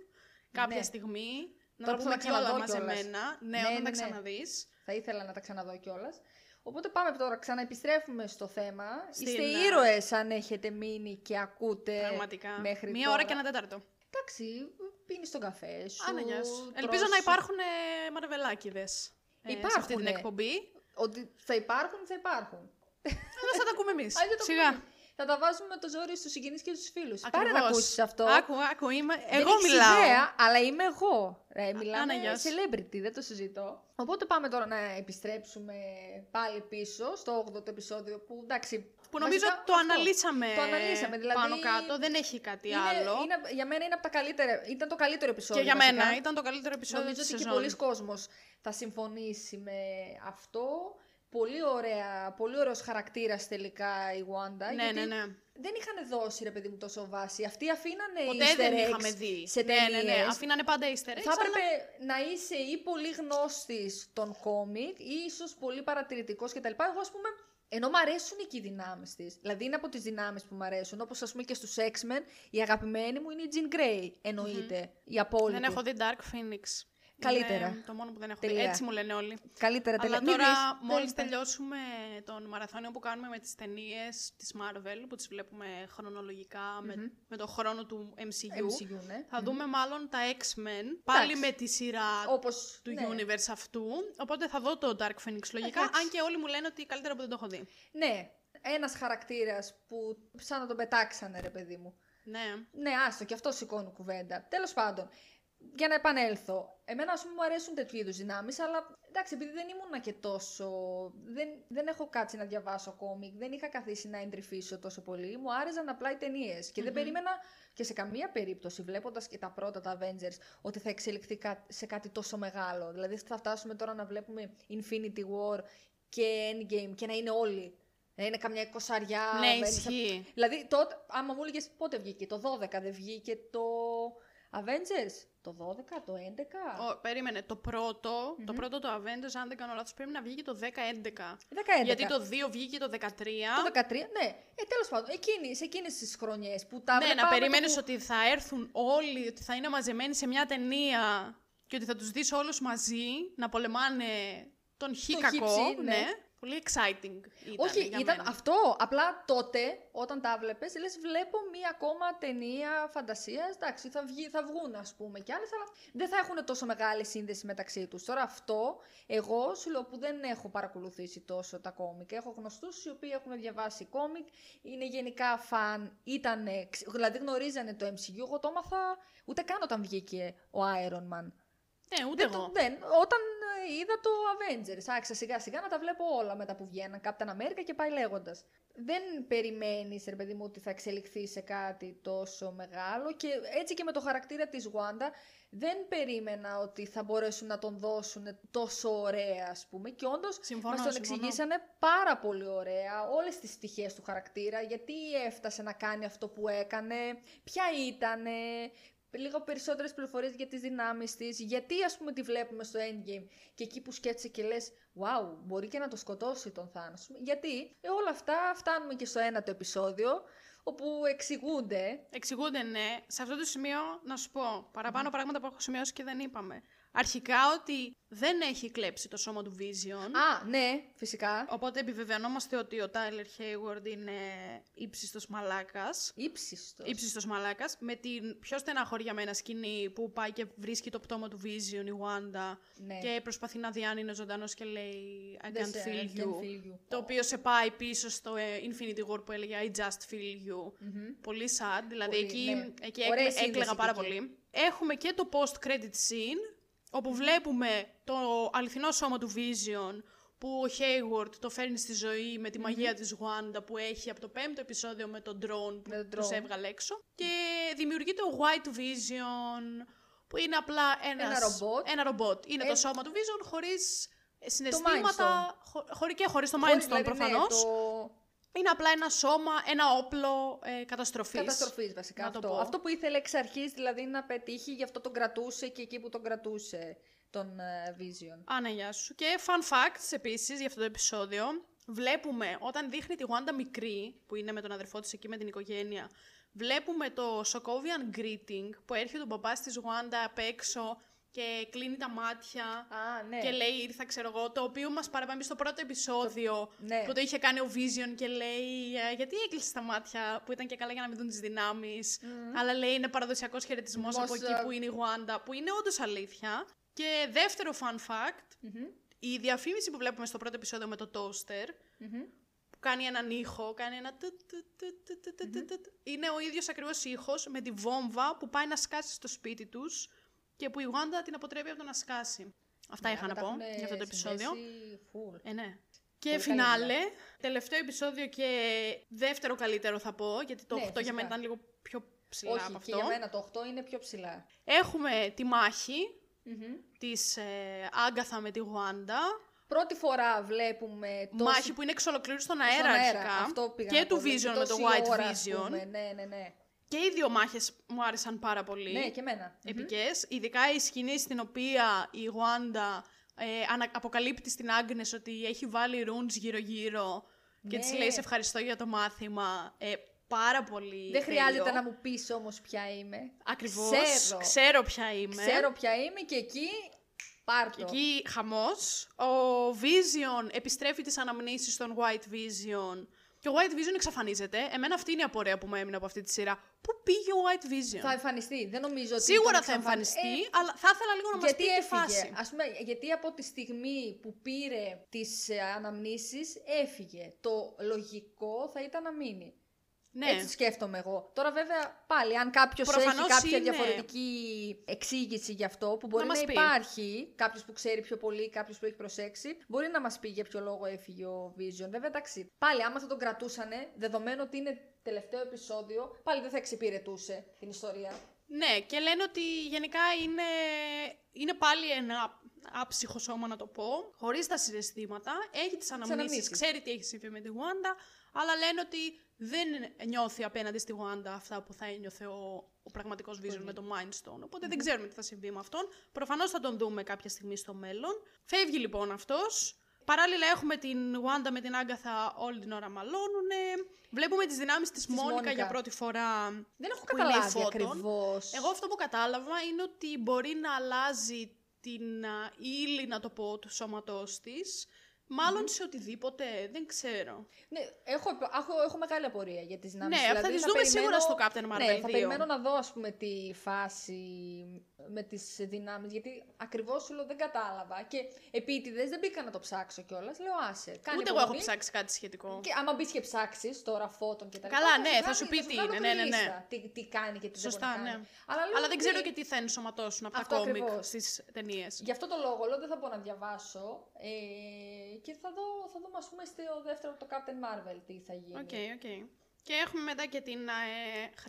κάποια Ναι. στιγμή. Να Τώρα τα που πούμε θα τα ξαναδώ όλα μαζεμένα. κιόλας. Ναι, Ναι, όταν ναι, τα ναι. ξαναδείς. Θα ήθελα να τα ξαναδώ κιόλας. Οπότε πάμε τώρα, ξαναεπιστρέφουμε στο θέμα. Στην, Είστε ε, ήρωες αν έχετε μείνει και ακούτε Πραγματικά. μέχρι Μία τώρα. ώρα και ένα τέταρτο. Εντάξει, πίνεις τον καφέ σου. Άνα, γεια σου. τρως- Ελπίζω να υπάρχουν ε, μαρβελάκιδες ε, σε αυτή την Υπάρχουνε. εκπομπή. Ότι θα υπάρχουν, θα υπάρχουν. Δεν θα τα ακούμε εμείς. Άντε το Σιγά. Πούμε. Θα τα βάζουμε με το ζόρι στους συγγενείς και στους φίλους. Πάρε Ακριβώς. να ακούσεις αυτό. Άκου, άκου, είμαι... Δεν εγώ έχεις μιλάω. Ιδέα, αλλά είμαι εγώ. Ρε, μιλάμε Άνα, γεια σου. celebrity, δεν το συζητώ. Οπότε πάμε τώρα να επιστρέψουμε πάλι πίσω στο 8ο επεισόδιο που εντάξει. Που νομίζω βασικά το αυτό. αναλύσαμε, Το αναλύσαμε, δηλαδή πάνω κάτω, δεν έχει κάτι Είναι, άλλο. είναι, για μένα είναι από τα καλύτερα. Ήταν το καλύτερο επεισόδιο. και για βασικά. μένα ήταν το καλύτερο επεισόδιο Νομίζω της ότι και σεζόν. πολλοί κόσμος θα συμφωνήσει με αυτό. Πολύ, ωραία, πολύ ωραίος χαρακτήρας τελικά η Wanda. Ναι, γιατί ναι, ναι. Δεν είχαν δώσει ρε παιδί μου τόσο βάση. Αυτοί αφήνανε Ποτέ easter δεν eggs είχαμε δει. σε ναι, ναι, ναι. ταινίες. Αφήνανε πάντα easter eggs, Θα αλλά- έπρεπε να είσαι ή πολύ γνώστης των κόμικ ή ίσως πολύ παρατηρητικός κτλ. Εγώ ας πούμε, ενώ μου αρέσουν και οι δυνάμεις της, δηλαδή είναι από τις δυνάμεις που μου αρέσουν, όπως ας πούμε και στους X-Men, η αγαπημένη μου είναι η Jean Grey, εννοείται, η απόλυτη. Δεν έχω δει Dark Phoenix. Καλύτερα. Είναι το μόνο που δεν έχω Τελεία. δει. Έτσι μου λένε όλοι. Καλύτερα Αλλά τελεία. Μη τώρα, δεις. μόλις Δεν- τελειώσουμε τον μαραθώνιο που κάνουμε με τις ταινίες της Marvel, που τις βλέπουμε χρονολογικά με, με το χρόνο του MCU, MCU, ναι. θα δούμε μάλλον τα X-Men, πάλι με τη σειρά Όπως, του ναι. universe αυτού, οπότε θα δω το Dark Phoenix λογικά, Εντάξει. αν και όλοι μου λένε ότι καλύτερα που δεν το έχω δει. Ναι, ένας χαρακτήρας που σαν να τον πετάξανε ρε παιδί μου. Ναι. Ναι, άστο, και αυτό σηκώνει κουβέντα. Τέλος πάντων, για να επανέλθω. Εμένα, ας πούμε, μου αρέσουν τέτοιου είδους δυνάμεις, αλλά εντάξει, επειδή δεν ήμουνα και τόσο. Δεν, δεν έχω κάτσει να διαβάσω κόμικ, δεν είχα καθίσει να εντρυφήσω τόσο πολύ. Μου άρεσαν απλά οι ταινίες. Και δεν περίμενα και σε καμία περίπτωση, βλέποντας και τα πρώτα, τα Avengers, ότι θα εξελιχθεί κά- σε κάτι τόσο μεγάλο. Δηλαδή, θα φτάσουμε τώρα να βλέπουμε Infinity War και Endgame και να είναι όλοι. Να είναι καμιά εικοσαριά. ναι, Avengers. ισχύει. Δηλαδή, τότε, άμα μου έλεγες πότε βγήκε, το 12 δεν βγήκε το Avengers, το 12, το 11. Ο, περίμενε, το πρωτο το πρώτο το Avengers, αν δεν κάνω λάθος, πρέπει να βγήκε το 10-11. 10-11. Γιατί το 2 βγήκε το 13. Το 13, ναι. Ε, τέλος πάντων, εκείνης, σε εκείνες τις χρονιές που τα Ναι, βλέπα να με το περιμένεις που- ότι θα έρθουν όλοι, ότι θα είναι μαζεμένοι σε μια ταινία και ότι θα τους δεις όλους μαζί να πολεμάνε τον χ Τον κακό. χ-ψ, ναι. ναι. Πολύ exciting ήταν Όχι, για ήταν μένα. αυτό. Απλά τότε, όταν τα βλέπες, λες: Βλέπω μία ακόμα ταινία φαντασίας. Εντάξει, θα, βγει, θα βγουν, ας πούμε, κι άλλε, αλλά δεν θα έχουν τόσο μεγάλη σύνδεση μεταξύ τους. Τώρα, αυτό, εγώ σου λέω που δεν έχω παρακολουθήσει τόσο τα κόμικ. Έχω γνωστούς οι οποίοι έχουν διαβάσει κόμικ, είναι γενικά φαν, ήταν, δηλαδή γνωρίζανε το MCU. Εγώ το έμαθα ούτε καν όταν βγήκε ο Iron Man. Ναι, ούτε Δεν, εγώ. το, δεν, όταν ε, είδα το Avengers, άρχισα σιγά σιγά να τα βλέπω όλα μετά που βγαίναν, Captain America και πάει λέγοντας. Δεν περιμένεις, ρε παιδί μου, ότι θα εξελιχθεί σε κάτι τόσο μεγάλο και έτσι και με το χαρακτήρα της Wanda δεν περίμενα ότι θα μπορέσουν να τον δώσουν τόσο ωραία, ας πούμε. Και όντως Συμφωνώ, μας τον συμφωνώ. εξηγήσανε πάρα πολύ ωραία όλες τις στοιχείες του χαρακτήρα, γιατί έφτασε να κάνει αυτό που έκανε, ποια ήτανε, λίγο περισσότερες πληροφορίες για τις δυνάμεις της, γιατί ας πούμε τη βλέπουμε στο Endgame και εκεί που σκέφτεσαι και λες «Wow, μπορεί και να το σκοτώσει τον Thanos». ας πούμε. Γιατί ε, όλα αυτά φτάνουμε και στο ένατο επεισόδιο, όπου εξηγούνται Εξηγούνται, ναι. Σε αυτό το σημείο, να σου πω παραπάνω πράγματα που έχω σημειώσει και δεν είπαμε. Αρχικά ότι δεν έχει κλέψει το σώμα του Vision. Α, ναι, φυσικά. Οπότε επιβεβαιωνόμαστε ότι ο Tyler Hayward είναι ύψιστος μαλάκας. Ύψιστος. Ήψιστος μαλάκας, με την πιο στεναχωριαμένα σκηνή που πάει και βρίσκει το πτώμα του Vision η Wanda Ναι. και προσπαθεί να δει αν είναι ζωντανός και λέει I Δεν can't σε- feel I you. can't feel you. Το οποίο σε πάει πίσω στο ε, Infinity War που έλεγε I just feel you. Πολύ sad, δηλαδή Πολύ, εκεί, ναι. εκεί Ωραία έκλε- σύνδεση έκλαιγα και πάρα εκεί. πολύ. Έχουμε και το post-credit scene, όπου βλέπουμε το αληθινό σώμα του Vision, που ο Hayward το φέρνει στη ζωή με τη μαγεία της Wanda που έχει από το πέμπτο επεισόδιο με τον drone που Με τον τους drone. έβγαλε έξω. Και δημιουργεί το White Vision, που είναι απλά ένας, Ένα ρομπότ. ένα ρομπότ. Είναι Ε, το σώμα του Vision χωρίς Mind συναισθήματα, χω, χωρί και χωρίς το Mind Χωρίς, Stone δηλαδή, ναι, προφανώς. το... Είναι απλά ένα σώμα, ένα όπλο ε, καταστροφής. Καταστροφής βασικά να το αυτό. πω. Αυτό που ήθελε εξ αρχής δηλαδή να πετύχει, γι' αυτό τον κρατούσε και εκεί που τον κρατούσε τον ε, Vision. Α, ναι, γεια σου. Και fun facts επίσης για αυτό το επεισόδιο. Βλέπουμε όταν δείχνει τη Wanda μικρή, που είναι με τον αδερφό της εκεί με την οικογένεια, βλέπουμε το Sokovian greeting που έρχεται ο μπαμπάς της Wanda απ' έξω και κλείνει τα μάτια Α, ναι. και λέει ήρθα ξέρω εγώ, το οποίο μας παραπέμπει στο πρώτο επεισόδιο το... Ναι. που το είχε κάνει ο Vision και λέει «Ε, γιατί έκλεισε τα μάτια που ήταν και καλά για να μην δουν τις δυνάμεις mm. αλλά λέει είναι παραδοσιακός χαιρετισμός από εκεί που είναι η Γουάντα που είναι όντως αλήθεια και δεύτερο fun fact mm-hmm. η διαφήμιση που βλέπουμε στο πρώτο επεισόδιο με το toaster mm-hmm. που κάνει έναν ήχο κάνει ένα mm-hmm. είναι ο ίδιος ακριβώς ήχος με τη βόμβα που πάει να σκάσει στο σπίτι τους και που η Wanda την αποτρέπει από το να σκάσει. Αυτά είχα να τα πω έχουν για αυτό το επεισόδιο. συνδέσει full. Ε, ναι. Και Πολύ καλή φινάλε, τελευταίο επεισόδιο και δεύτερο καλύτερο θα πω, γιατί το Ναι, 8 για φυσικά. μένα ήταν λίγο πιο ψηλά Όχι, από και αυτό. για μένα το 8 είναι πιο ψηλά. Έχουμε τη μάχη Μμμ. της ε, Άγκαθα με τη Γουάντα. Πρώτη φορά βλέπουμε τόση... Μάχη που είναι εξ ολοκλήρου στον στον αέρα, αρχικά. Αυτό πήγα και να του πω, δηλαδή Vision με το τόση White ώρα, ας Vision. πούμε. Ναι, ναι, ναι. Και οι δύο μάχες μου άρεσαν πάρα πολύ. Ναι, και εμένα. επικές. Ειδικά η σκηνή στην οποία η Γουάντα ε, ανα- αποκαλύπτει στην Άγνες ότι έχει βάλει runes γύρω-γύρω και Ναι. της λέει σε ευχαριστώ για το μάθημα. Ε, πάρα πολύ Δεν χρειάζεται τέλειο. να μου πεις όμως ποια είμαι. Ακριβώς. Ξέρω. Ξέρω ποια είμαι. Ξέρω ποια είμαι και εκεί πάρ' Και το. εκεί χαμός. Ο Vision επιστρέφει τις αναμνήσεις στον White Vision και ο White Vision εξαφανίζεται. Εμένα αυτή είναι η απορία που μου έμεινε από αυτή τη σειρά. Πού πήγε ο White Vision; Θα εμφανιστεί. Δεν νομίζω ότι. Σίγουρα τον θα εξαφαν- εμφανιστεί, Ε, αλλά θα ήθελα λίγο να μας γιατί πει τη έφυγε. φάση. Ας πούμε, γιατί από τη στιγμή που πήρε τις ε, αναμνήσεις έφυγε. Το λογικό θα ήταν να μείνει. Ναι. Έτσι σκέφτομαι εγώ. Τώρα βέβαια πάλι αν κάποιος έχει Προφανώς κάποια είναι. διαφορετική εξήγηση γι' αυτό που μπορεί Να να, μας πει. υπάρχει, κάποιος που ξέρει πιο πολύ, κάποιος που έχει προσέξει, μπορεί να μας πει για ποιο λόγο έφυγε ο Vision. Βέβαια εντάξει, πάλι άμα θα τον κρατούσανε, δεδομένου ότι είναι τελευταίο επεισόδιο, πάλι δεν θα εξυπηρετούσε την ιστορία. Ναι, και λένε ότι γενικά είναι, είναι πάλι ένα άψυχο σώμα να το πω, χωρίς τα συναισθήματα, έχει τις αναμνήσεις, αναμνήσεις. ξέρει τι έχει συμβεί με τη Γουάντα, αλλά λένε ότι δεν νιώθει απέναντι στη Γουάντα αυτά που θα ένιωθε ο, ο πραγματικός Vision με το Mind Stone, οποτε δεν ξέρουμε τι θα συμβεί με αυτόν. Προφανώς θα τον δούμε κάποια στιγμή στο μέλλον. Φεύγει λοιπόν αυτός. Παράλληλα έχουμε την Γουάντα με την Άγκαθα όλη την ώρα μαλώνουνε. Βλέπουμε τις δυνάμεις της, Μόνικα, Μόνικα. για πρώτη φορά. Δεν έχω που είναι η καταλάβει Photon. ακριβώς. Εγώ αυτό που κατάλαβα είναι ότι μπορεί να αλλάζει την α, ύλη, να το πω, του σώματός της, μαλλον σε οτιδήποτε, δεν ξέρω. Ναι, έχω, έχω, έχω μεγάλη απορία για τις δυνάμεις. Ναι, αυτά δηλαδή, τις θα δούμε περιμένω- σίγουρα στο Captain Marvel Ναι, θα 2. περιμένω να δω, ας πούμε, τη φάση με τις δυνάμεις, γιατί ακριβώς σου λέω δεν κατάλαβα. Και επίτηδες δεν μπήκα να το ψάξω κιόλας, λέω άσε. Κάνει Ούτε εγώ έχω υπομονή. ψάξει κάτι σχετικό. Και άμα μπεις και ψάξεις τώρα Photon και τα Καλά, λοιπά, ναι, θα βγάλει- σου πει τι βγάλω είναι, τη ναι, ναι, ναι. λίστα, Τι, τι κάνει και τι Σωστά, δεν μπορεί να ναι. κάνει. Αλλά, λέω Αλλά δεν ξέρω ότι- και τι θα ενσωματώσουν από τα Αυτό κόμικ ακριβώς. στις ταινίες. Γι' αυτό το λόγο λέω δεν θα μπορώ να διαβάσω ε, και θα δω, θα δούμε ας πούμε στο δεύτερο το Captain Marvel τι θα γίνει. OK, OK. Και έχουμε μετά και την ε,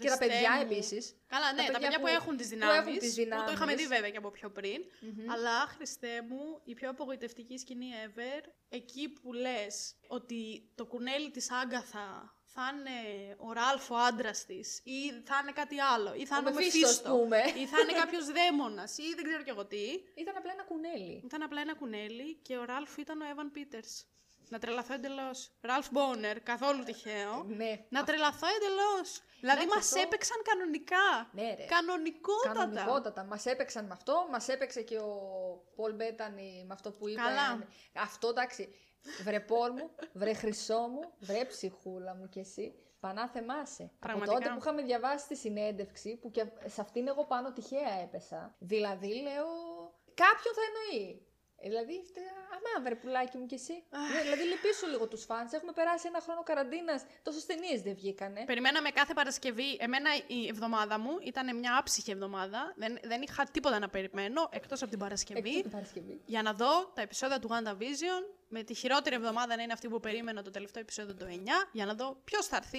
Και τα παιδιά Χριστέ μου. επίσης. Καλά, ναι, τα παιδιά, που, έχουν τις που δυνάμεις, έχουν τις που το είχαμε δυνάμεις. δει βέβαια και από πιο πριν. Αλλά, Χριστέ μου, η πιο απογοητευτική σκηνή ever, εκεί που λες ότι το κουνέλι της Άγκαθα θα είναι ο Ράλφ ο άντρας της, ή θα είναι κάτι άλλο, ή θα Ο είναι ο Μεφίστος, ας Μεφίστο, πούμε. ή θα είναι κάποιος δαίμονας, ή δεν ξέρω κι εγώ τι. Ήταν απλά ένα κουνέλι. Ήταν απλά ένα κουνέλι και ο Ράλφ ήταν ο Εύαν Πίτερ. Να τρελαθώ εντελώς. Ράλφ Μπόνερ, καθόλου τυχαίο. Ναι. Να τρελαθώ εντελώς. Δηλαδή Εντάξει, μας αυτό- έπαιξαν κανονικά. Ναι, ρε. Κανονικότατα. Κανονικότατα. Μας έπαιξαν με αυτό, μας έπαιξε και ο Πολ Μπέτανη με αυτό που είπε. Καλά. Αυτό εντάξει. Βρε πόρ μου, βρε χρυσό μου, βρε ψυχούλα μου κι εσύ. Πανά θεμάσαι. Από Πραγματικά. τότε που είχαμε διαβάσει τη συνέντευξη, που και σε αυτήν εγώ πάνω τυχαία έπεσα. Δηλαδή λέω, κάποιον θα εννοεί. Ε, Δηλαδή, φτε- αμά βρε πουλάκι μου κι εσύ. Ναι, δηλαδή, λυπήσου λίγο τους φάνς. Έχουμε περάσει ένα χρόνο καραντίνας. Τόσε ταινίε δεν βγήκανε. Περιμέναμε κάθε Παρασκευή. Εμένα η εβδομάδα μου ήταν μια άψυχη εβδομάδα. Δεν, δεν είχα τίποτα να περιμένω εκτός από την Παρασκευή. Εκτός την Παρασκευή. Για να δω τα επεισόδια του WandaVision. Με τη χειρότερη εβδομάδα να είναι αυτή που περίμενα το τελευταίο επεισόδιο το 9. Για να δω ποιος θα έρθει.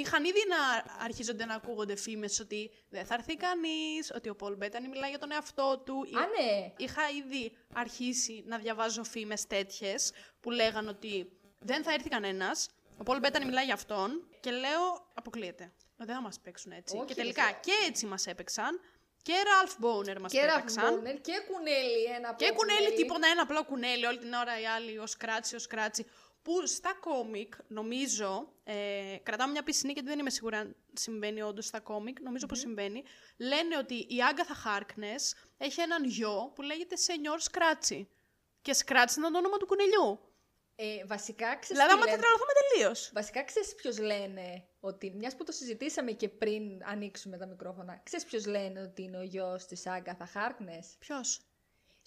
Είχαν ήδη να αρχίζονται να ακούγονται φήμες ότι δεν θα έρθει κανείς, ότι ο Πολ Μπέτανι μιλάει για τον εαυτό του. Α, ναι. Είχα ήδη αρχίσει να διαβάζω φήμες τέτοιες που λέγαν ότι δεν θα έρθει κανένας. Ο Πολ Μπέτανι μιλάει για αυτόν και λέω αποκλείεται. Δεν θα μας παίξουν έτσι. Όχι, και ρε, τελικά φίλε. και έτσι μας έπαιξαν. Και Ραλφ Μπόνερ μας Και έπαιξαν. Ραλφ Μπόνερ και κουνέλι ένα Και απλό κουνέλι τίποτα, ένα απλό κουνέλι όλη την ώρα οι άλλοι ο Scratchy, ο Scratchy. Που στα κόμικ, νομίζω, ε, κρατάω μια πισινή γιατί δεν είμαι σίγουρη αν συμβαίνει όντως στα κόμικ, νομίζω πως συμβαίνει, λένε ότι η Agatha Harkness έχει έναν γιο που λέγεται Señor Scratchy. Και Scratchy είναι το όνομα του κουνελιού. Ε, βασικά ξέρεις Δηλαδή, τι άμα θα λένε; τρελαθούμε τελείως. Βασικά ξέρεις ποιος λένε ότι, μιας που το συζητήσαμε και πριν ανοίξουμε τα μικρόφωνα, ξέρεις ποιος λένε ότι είναι ο γιος της Agatha Harkness. Ποιος;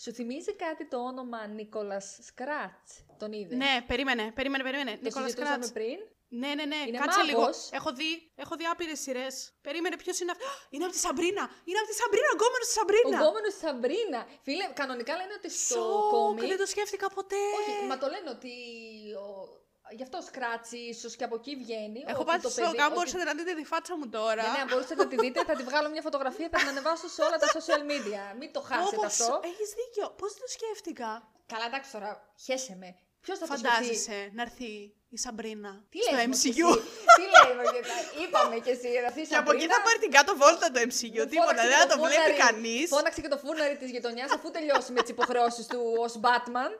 Σου θυμίζει κάτι το όνομα Νίκολα Σκράτς; Τον είδες; Ναι, περίμενε, περίμενε, περίμενε. Το Νίκολα συζητούσαμε Κράτ. πριν. Ναι, ναι, ναι. Είναι Κάτσε λίγο. μάγος. Έχω δει, έχω δει άπειρες σειρές. Περίμενε, ποιος είναι αυτό. <gasps> Είναι από τη Σαμπρίνα. Είναι από τη Σαμπρίνα, ο γκόμενος της Ο Σαμπρίνα. γκόμενος της Σαμπρίνα. Φίλε, κανονικά λένε ότι στο Σοκ, κόμικ. δεν το σκέφτηκα ποτέ. Όχι, μα το λένε ότι. Ο... Γι' αυτό σκράτσι, ίσως και από εκεί βγαίνει. Έχω ότι πάθει το σοκ. παιδί- Αν ότι- μπορούσατε να δείτε τη φάτσα μου τώρα. Ναι, ναι, αν μπορούσατε να τη δείτε, θα τη βγάλω μια φωτογραφία, θα την ανεβάσω σε όλα τα social media. Μην το χάσετε αυτό. Έχεις δίκιο. Πώς δεν το σκέφτηκα; Καλά, εντάξει τώρα, χέσε με. Ποιος θα το σκεφτεί; Φαντάζεσαι να έρθει η Σαμπρίνα Τι στο λες, μωρή, MCU. εσύ; Τι λέει, Μαριέτα, είπαμε και εσύ, να Και από εκεί θα πάρει την κάτω βόλτα το MCU. Τίποτα, δεν θα το βλέπει κανείς. Φώναξε και το φούρναρι της γειτονιάς αφού τελειώσει με τις υποχρεώσεις του ως Batman.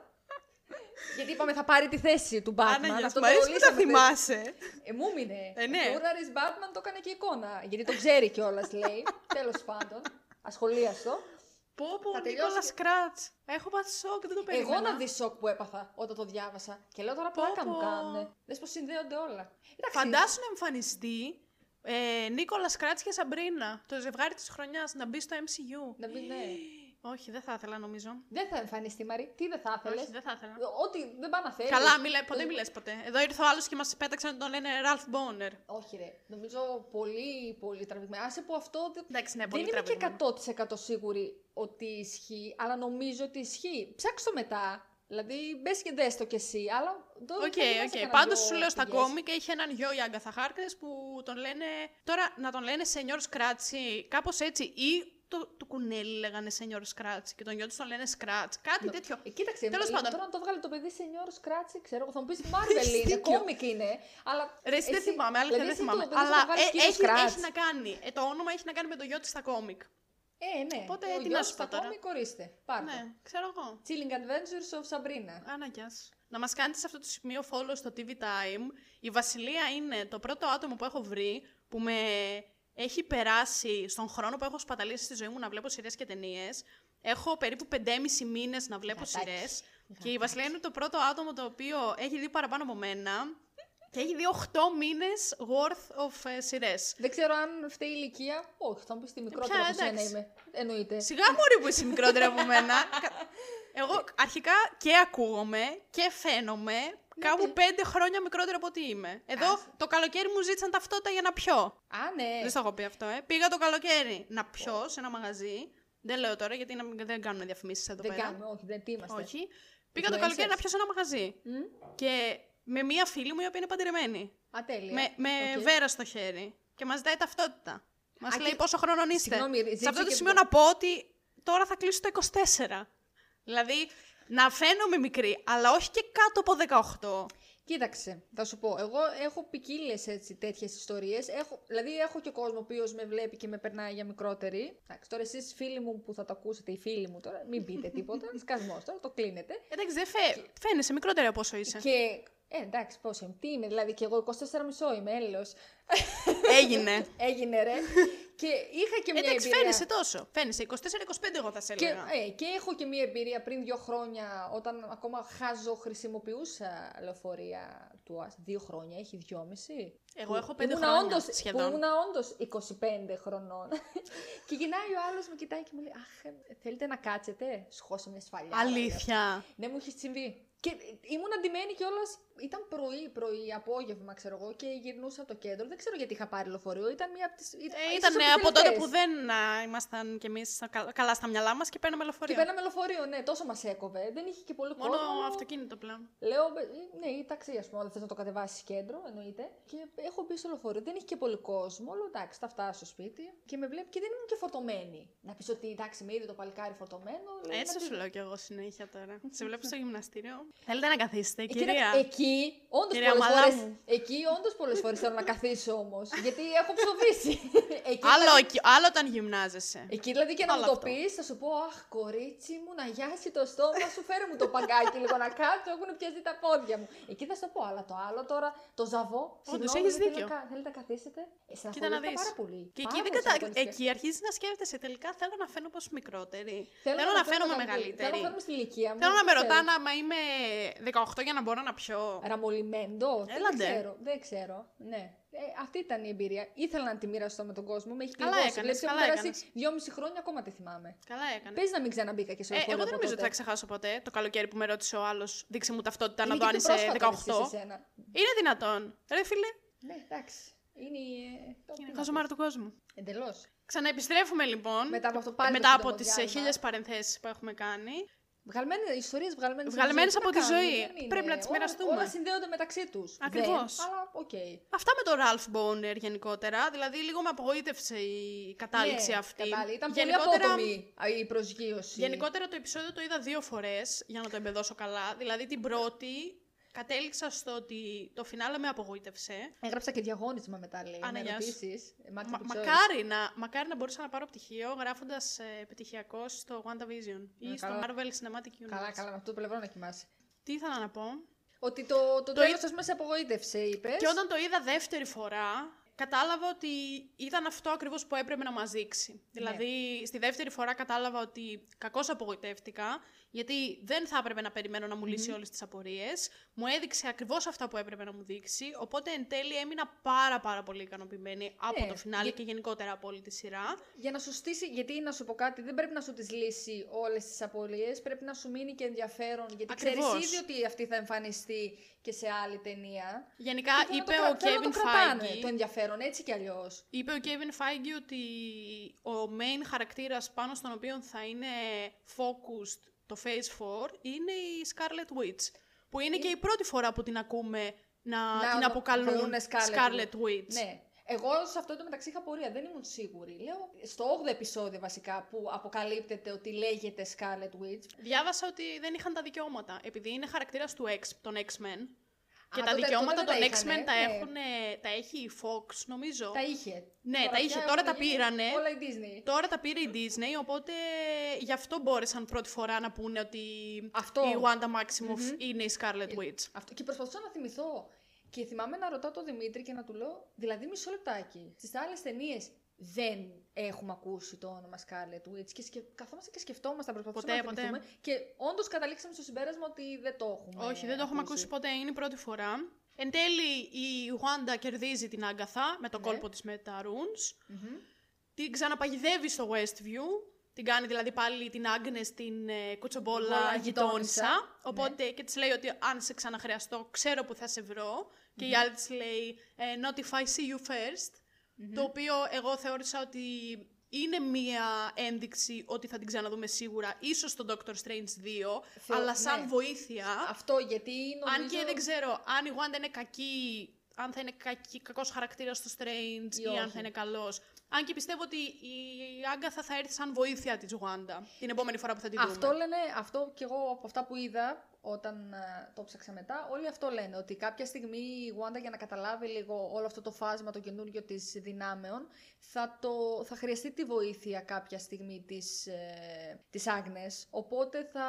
Γιατί είπαμε θα πάρει τη θέση του Batman. Άνα, Αυτό μου αρέσει που τα λύσαμε χθες. θυμάσαι. Ε, μου μείνε. Ε, ναι. Ο φούρναρη Batman το έκανε και εικόνα. Γιατί το ξέρει κιόλας, λέει. <laughs> Τέλος πάντων. Ασχολίαστο. Πω, πω, Θα Νίκολας τελειώσει- Σκράτ. Έχω πάθει σοκ, δεν το περίμενα. Εγώ να δεις σοκ που έπαθα όταν το διάβασα. Και λέω τώρα Πω, πλάκα μου πω. κάνουνε. Δες πως συνδέονται όλα. Εντάξει, Φαντάσου να εμφανιστεί ε, Νίκολας Κράτς και Σαμπρίνα, το ζευγάρι της χρονιάς, να μπει στο MCU. Να μην ναι. Όχι, δεν θα ήθελα νομίζω. Δεν θα εμφανιστεί, Μαρή. Τι δεν θα ήθελες; Όχι, δεν θα ήθελα. Ό,τι δεν πάει να θέλεις. Καλά, μη λέ, ποτέ μη λες ποτέ. Εδώ ήρθε ο άλλος και μας πέταξε να τον λένε Ραλφ Μπόνερ. Όχι, ρε. Νομίζω πολύ, πολύ τραβηγμένο. Άσε που αυτό δεν, Εντάξει, ναι, δεν πολύ είμαι και τραβηγμένο. 100% σίγουρη ότι ισχύει, αλλά νομίζω ότι ισχύει. Ψάξ' το μετά. Δηλαδή, μπες και δες το κι εσύ, αλλά. το Οκ, θα διαβάσει οκ. κανένα Πάντως δυο σου λέω στα πηγές. κόμικ έχει έναν γιο η Agatha Harkness που τον λένε. Τώρα να τον λένε Señor Scratchy, κάπως έτσι. Ή το, το κουνέλι λέγανε Señor Scratchy και τον γιο τους τον λένε Scratch. Κάτι τέτοιο. Ε, κοίταξε, Τέλος ε, πάντων. τώρα να το βγάλει το παιδί Señor Scratchy, ξέρω εγώ, θα μου πεις <laughs> Marvel είναι, δίκιο. κόμικ είναι. Αλλά Ρε, εσύ δεν θυμάμαι, αλήθεια δηλαδή, δεν εσύ θυμάμαι. Το παιδί σου Αλλά το βγάλεις ε, κύριο έχει, Scratch. έχει να κάνει. Ε, το όνομα έχει να κάνει με το γιο της στα κόμικ. Ε, ναι. Οπότε, ο τι γιος να σου πω στα τώρα. κόμικ, ορίστε. Πάρτε. Ναι, ξέρω εγώ. Chilling Adventures of Sabrina. Άνα, γεια σου. Να μας κάνετε σε αυτό το σημείο follow στο TV Time. Η Βασιλεία είναι το πρώτο άτομο που έχω βρει που με έχει περάσει στον χρόνο που έχω σπαταλήσει στη ζωή μου να βλέπω σειρές και ταινίες. Έχω περίπου 5,5 μήνες να βλέπω Γατάκι. σειρές. Και η Βασιλεία είναι το πρώτο άτομο το οποίο έχει δει παραπάνω από μένα. Και έχει δει 8 μήνες worth of ε, σειρές. Δεν ξέρω αν φταίει η ηλικία. Όχι, θα μου πεις τη μικρότερη πια, από σένα εντάξει. είμαι. Εννοείται. Σιγά μωρή που είσαι μικρότερη από μένα. Κα- <laughs> Εγώ αρχικά και ακούγομαι και φαίνομαι κάπου πέντε χρόνια μικρότερη από ό,τι είμαι. Εδώ Άσε. το καλοκαίρι μου ζήτησαν ταυτότητα για να πιω. Α, ναι. Δεν στο έχω πει αυτό, ε. Πήγα το καλοκαίρι να πιω σε ένα μαγαζί. Δεν λέω τώρα γιατί να- δεν κάνουμε διαφημίσεις εδώ Δεν πέρα. κάνουμε, όχι, δεν τι είμαστε. Όχι. Πήγα το καλοκαίρι να πιω σε ένα μαγαζί. Μμ. Και με μία φίλη μου η οποία είναι παντρεμένη. Α, τέλεια. Με, με Οκ. βέρα στο χέρι. Και μας ζητάει ταυτότητα. Μας Α, λέει και- πόσο χρόνο είστε. Συγγνώμη, Σε ζήτησε αυτό το και σημείο το- να πω ότι τώρα θα κλείσω το 24. Δηλαδή, να φαίνομαι μικρή, αλλά όχι και κάτω από 18. Κοίταξε, θα σου πω. Εγώ έχω ποικίλες τέτοιες ιστορίες. Έχω, δηλαδή, έχω και κόσμο ο οποίος με βλέπει και με περνάει για μικρότερη. Εντάξει, τώρα εσείς φίλοι μου που θα το ακούσετε, οι φίλοι μου τώρα, μην πείτε τίποτα. <laughs> Σκασμός τώρα, το κλείνετε. Εντάξει, δεν φαι... φαίνεσαι μικρότερη από όσο είσαι. Και. Ε, εντάξει, πώ είμαι. Τι είμαι, δηλαδή, και εγώ 24,5 είμαι, έλεος. Έγινε. <laughs> Έγινε, ρε. και είχα και μια Εντάξει, εμπειρία. φαίνεσαι τόσο. Φαίνεσαι 24-25 εγώ θα σε Και, έλεγα. ε, και έχω και μία εμπειρία πριν δύο χρόνια, όταν ακόμα χάζω χρησιμοποιούσα λεωφορεία του ΑΣ. Δύο χρόνια, έχει δυόμιση. Εγώ Που έχω πέντε ήμουνα χρόνια όντως, σχεδόν. Που ήμουν όντως 25 χρονών. <laughs> και γυρνάει ο άλλος, με κοιτάει και μου λέει Αχ, ε, θέλετε να κάτσετε; Σχώσε μια σφαλιά. Αλήθεια. Ναι, μου έχει συμβεί. Και ήμουν αντιμένη κιόλας. Ήταν πρωί, πρωί, απόγευμα, ξέρω εγώ, και γυρνούσα από το κέντρο. Δεν ξέρω γιατί είχα πάρει λεωφορείο. Ήταν μία από τι. Ε, ήταν από τότε που δεν α, ήμασταν κι εμείς καλά στα μυαλά μας και παίρναμε Και λεωφορείο. παίρναμε λεωφορείο, ναι, τόσο μας έκοβε. Δεν είχε και πολύ Μόνο κόσμο. αυτοκίνητο πλέον. Λέω, «Ε, ναι, ή ταξί, ας πούμε, όταν θες να το κατεβάσεις κέντρο, εννοείται. Και έχω μπει στο λεωφορείο, δεν είχε και πολύ κόσμο. Λέω, εντάξει, θα φτάσω στο σπίτι. Και με βλέπει και δεν ήμουν και φορτωμένη. Να πεις ότι εντάξει, με είδε το παλικάρι φορτωμένο. λέω, Έτσι να πει- σου λέω κι εγώ συνέχεια τώρα. Σε βλέπω στο γυμναστήριο. Θέλετε να καθίσετε, Ε, κυρία; κοίτα, εκεί, όντως Κυρία πολλές Μαλά φορέ. μου. Εκεί, όντως πολλές φορές θέλω να καθίσω όμως. γιατί έχω ψοβήσει. <laughs> εκεί, Άλλο, δηλαδή, εκεί- άλλο όταν γυμνάζεσαι. εκεί δηλαδή και να Άλλο μου το αυτό. πεις, θα σου πω Αχ, κορίτσι μου, να γιάσει το στόμα σου, φέρε μου το παγκάκι λίγο να κάτσω. Έχουν πιαστεί τα πόδια μου. Εκεί θα σου το πω, αλλά το άλλο τώρα, το ζαβό. συγγνώμη, έχεις δεν θέλω δίκιο. να κα- Θέλετε να καθίσετε; Ε, Κοίτα να στεναχωρήθηκα δεις. πάρα πολύ. Και εκεί, Πάρα δεν πολύ κατα... στεναχωρήθηκα. εκεί αρχίζεις να σκέφτεσαι τελικά θέλω να φαίνω πως μικρότερη. Θέλω, Θέλω να φαίνομαι μεγαλύτερη. Θέλω μεγαλύτερη. να φαίνομαι στην ηλικία μου. Θέλω να δεν με ξέρω. ρωτάνε άμα είμαι 18 για να μπορώ να πιω. Ραμολιμέντο. Έλαντε. Δεν ξέρω. Δεν ξέρω. Ναι. Ε, αυτή ήταν η εμπειρία. Ήθελα να τη μοιραστώ με τον κόσμο. Με έχει Καλά κλειδώσει. έκανες, Βλέπεις, καλά έχουν περάσει δυόμιση χρόνια, ακόμα τη θυμάμαι. Καλά έκανες. Πες να μην ξαναμπήκα και σε Ε, λεωφορείο εγώ δεν από νομίζω ότι τότε. θα ξεχάσω ποτέ το καλοκαίρι που με ρώτησε ο άλλος. Δείξε μου ταυτότητα Είναι να το και αν πιο είσαι πρόσφατο 18. έτσι σε σένα. Είναι δυνατόν. Ρε φίλε, Ναι, εντάξει. Είναι. ε, το είναι τι να χαζομάρα του κόσμου. πεις. Εντελώς. Ξαναεπιστρέφουμε λοιπόν. Μετά από αυτό πάλι μετά το από σύντομο τι διάλειμμα. χίλιες παρενθέσεις που έχουμε κάνει. Βγαλμένες, ιστορίες βγαλμένες, Βγαλμένες από τη από τη ζωή. Τι ζωή. να κάνουμε, δεν Πρέπει να είναι. τις Όλα- μοιραστούμε. Όλα συνδέονται μεταξύ τους. Ακριβώς. Δεν, αλλά οκ. Αυτά με τον Ralph Boner γενικότερα. Δηλαδή, λίγο με απογοήτευσε η κατάληξη Ναι, αυτή. κατάλη. Ήταν γενικότερα, πολύ απότομη α, η προσγείωση. γενικότερα το επεισόδιο το είδα δύο φορές για να το εμπεδώσω καλά. Δηλαδή, την πρώτη κατέληξα στο ότι το φινάλε με απογοήτευσε. Έγραψα και διαγώνισμα μετά, λέει. Α, ναι, με γεια σου. ερωτήσεις. Ε, Marketing Μα, choice. μακάρι, να, μακάρι να μπορούσα να πάρω πτυχίο γράφοντας ε, επιτυχιακό στο WandaVision ή Ναι, στο καλά. Marvel Cinematic Universe. Καλά, καλά, με αυτό το πλευρό να κοιμάσαι. Τι ήθελα να πω; Ότι το, το, Το τέλος, εί- ας πούμε, σε απογοήτευσε, είπες. Και όταν το είδα δεύτερη φορά, κατάλαβα ότι ήταν αυτό ακριβώς που έπρεπε να μας δείξει. Δηλαδή, στη δεύτερη φορά κατάλαβα ότι κακώς απογοητεύτηκα, γιατί δεν θα έπρεπε να περιμένω να μου λύσει όλες τις απορίες. Μου έδειξε ακριβώς αυτά που έπρεπε να μου δείξει, οπότε εν τέλει έμεινα πάρα πάρα πολύ ικανοποιημένη από Ναι, το φινάλε για- και γενικότερα από όλη τη σειρά. Για να σου στήσει, γιατί να σου πω κάτι, δεν πρέπει να σου τις λύσει όλες τις απορίες, πρέπει να σου μείνει και ενδιαφέρον, γιατί Ακριβώς. ξέρεις ήδη ότι αυτή θα εμφανιστεί και σε άλλη ταινία. Γενικά, Και θέλω να είπε το κρα- ο θέλω να Kevin το κρατάνε Feige... το ενδιαφέρον, έτσι κι αλλιώς. Είπε ο Kevin Feige ότι ο main χαρακτήρας πάνω στον οποίο θα είναι focused το Phase 4 είναι η Scarlet Witch. Που είναι και η πρώτη φορά που την ακούμε να, Να την το αποκαλούν αποκαλούν Scarlet Scarlet Witch. Ναι. Εγώ σε αυτό το μεταξύ είχα πορεία, δεν ήμουν σίγουρη. Λέω, στο 8ο επεισόδιο βασικά που αποκαλύπτεται ότι λέγεται Scarlet Witch. Διάβασα ότι δεν είχαν τα δικαιώματα. Επειδή είναι χαρακτήρας του X, των X-Men. Και Α, τα τότε- δικαιώματα τότε των δεν τα X-Men είχανε, τα, ναι. έχουν, τα έχει η Fox, νομίζω. Τα είχε. Ναι, Τώρα τα είχε. πια Τώρα έχουν τα γίνει πήρανε. Όλα η Disney. Τώρα τα πήρε η Disney, οπότε γι' αυτό μπόρεσαν πρώτη φορά να πούνε ότι Αυτό. η Wanda Maximoff είναι η Scarlet Witch. Αυτό. Και προσπαθούσα να θυμηθώ. Και θυμάμαι να ρωτάω τον Δημήτρη και να του λέω, δηλαδή μισό λεπτάκι. Στις άλλες ταινίες δεν έχουμε ακούσει το όνομα Scarlet Witch. Και σκε... καθόμαστε και σκεφτόμαστε, προσπαθούμε Ποτέ, να ποτέ. θυμηθούμε. Και όντως καταλήξαμε στο συμπέρασμα ότι δεν το έχουμε. Όχι, δεν το έχουμε ακούσει ποτέ, είναι η πρώτη φορά. Εν τέλει, η Wanda κερδίζει την Άγκαθα με το Ναι. κόλπο της με τα runes. Μμμ. Την ξαναπαγιδεύει στο Westview. Την κάνει δηλαδή πάλι την Άγνες την ε, κουτσομπόλα Βόλα γειτόνισσα. γειτόνισσα, Οπότε και της λέει ότι αν σε ξαναχρειαστώ, ξέρω που θα σε βρω. Και η άλλη της λέει ε, Not if I see you first. Το οποίο εγώ θεώρησα ότι είναι μία ένδειξη ότι θα την ξαναδούμε σίγουρα, ίσως στο Doctor Strange 2, Θεω- αλλά σαν ναι. βοήθεια. Αυτό γιατί νομίζω. Αν και δεν ξέρω αν η Wanda είναι κακή, αν θα είναι κακή, κακός χαρακτήρας στο Strange Ή ή, αν όχι. θα είναι καλός. Αν και πιστεύω ότι η Άγκαθα θα έρθει σαν βοήθεια της Wanda την επόμενη φορά που θα τη δούμε. Αυτό λένε, αυτό και εγώ από αυτά που είδα όταν ε, το ψάξα μετά, όλοι αυτό λένε, ότι κάποια στιγμή η Wanda για να καταλάβει λίγο όλο αυτό το φάσμα το καινούργιο της δυνάμεων, θα, το, θα χρειαστεί τη βοήθεια κάποια στιγμή της, ε, της Άγνες, οπότε θα,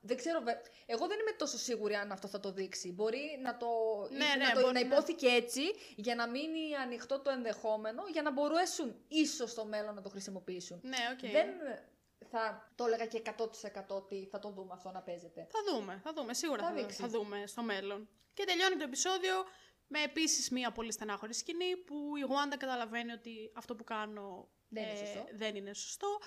δεν ξέρω, βε- εγώ δεν είμαι τόσο σίγουρη αν αυτό θα το δείξει. Μπορεί να το, Ναι, ή- ναι, να, το, μπορεί να να- υπόθηκε έτσι, για να μείνει ανοιχτό το ενδεχόμενο, για να μπορέσουν ίσως στο μέλλον να το χρησιμοποιήσουν. Ναι, οκ. Δεν θα το έλεγα και 100% ότι θα το δούμε αυτό να παίζεται. Θα δούμε, θα δούμε, σίγουρα Θα θα, δείξει. θα δούμε στο μέλλον. Και τελειώνει το επεισόδιο με επίσης μία πολύ στενάχωρη σκηνή που η Wanda καταλαβαίνει ότι αυτό που κάνω Δεν είναι ε, σωστό. δεν είναι σωστό.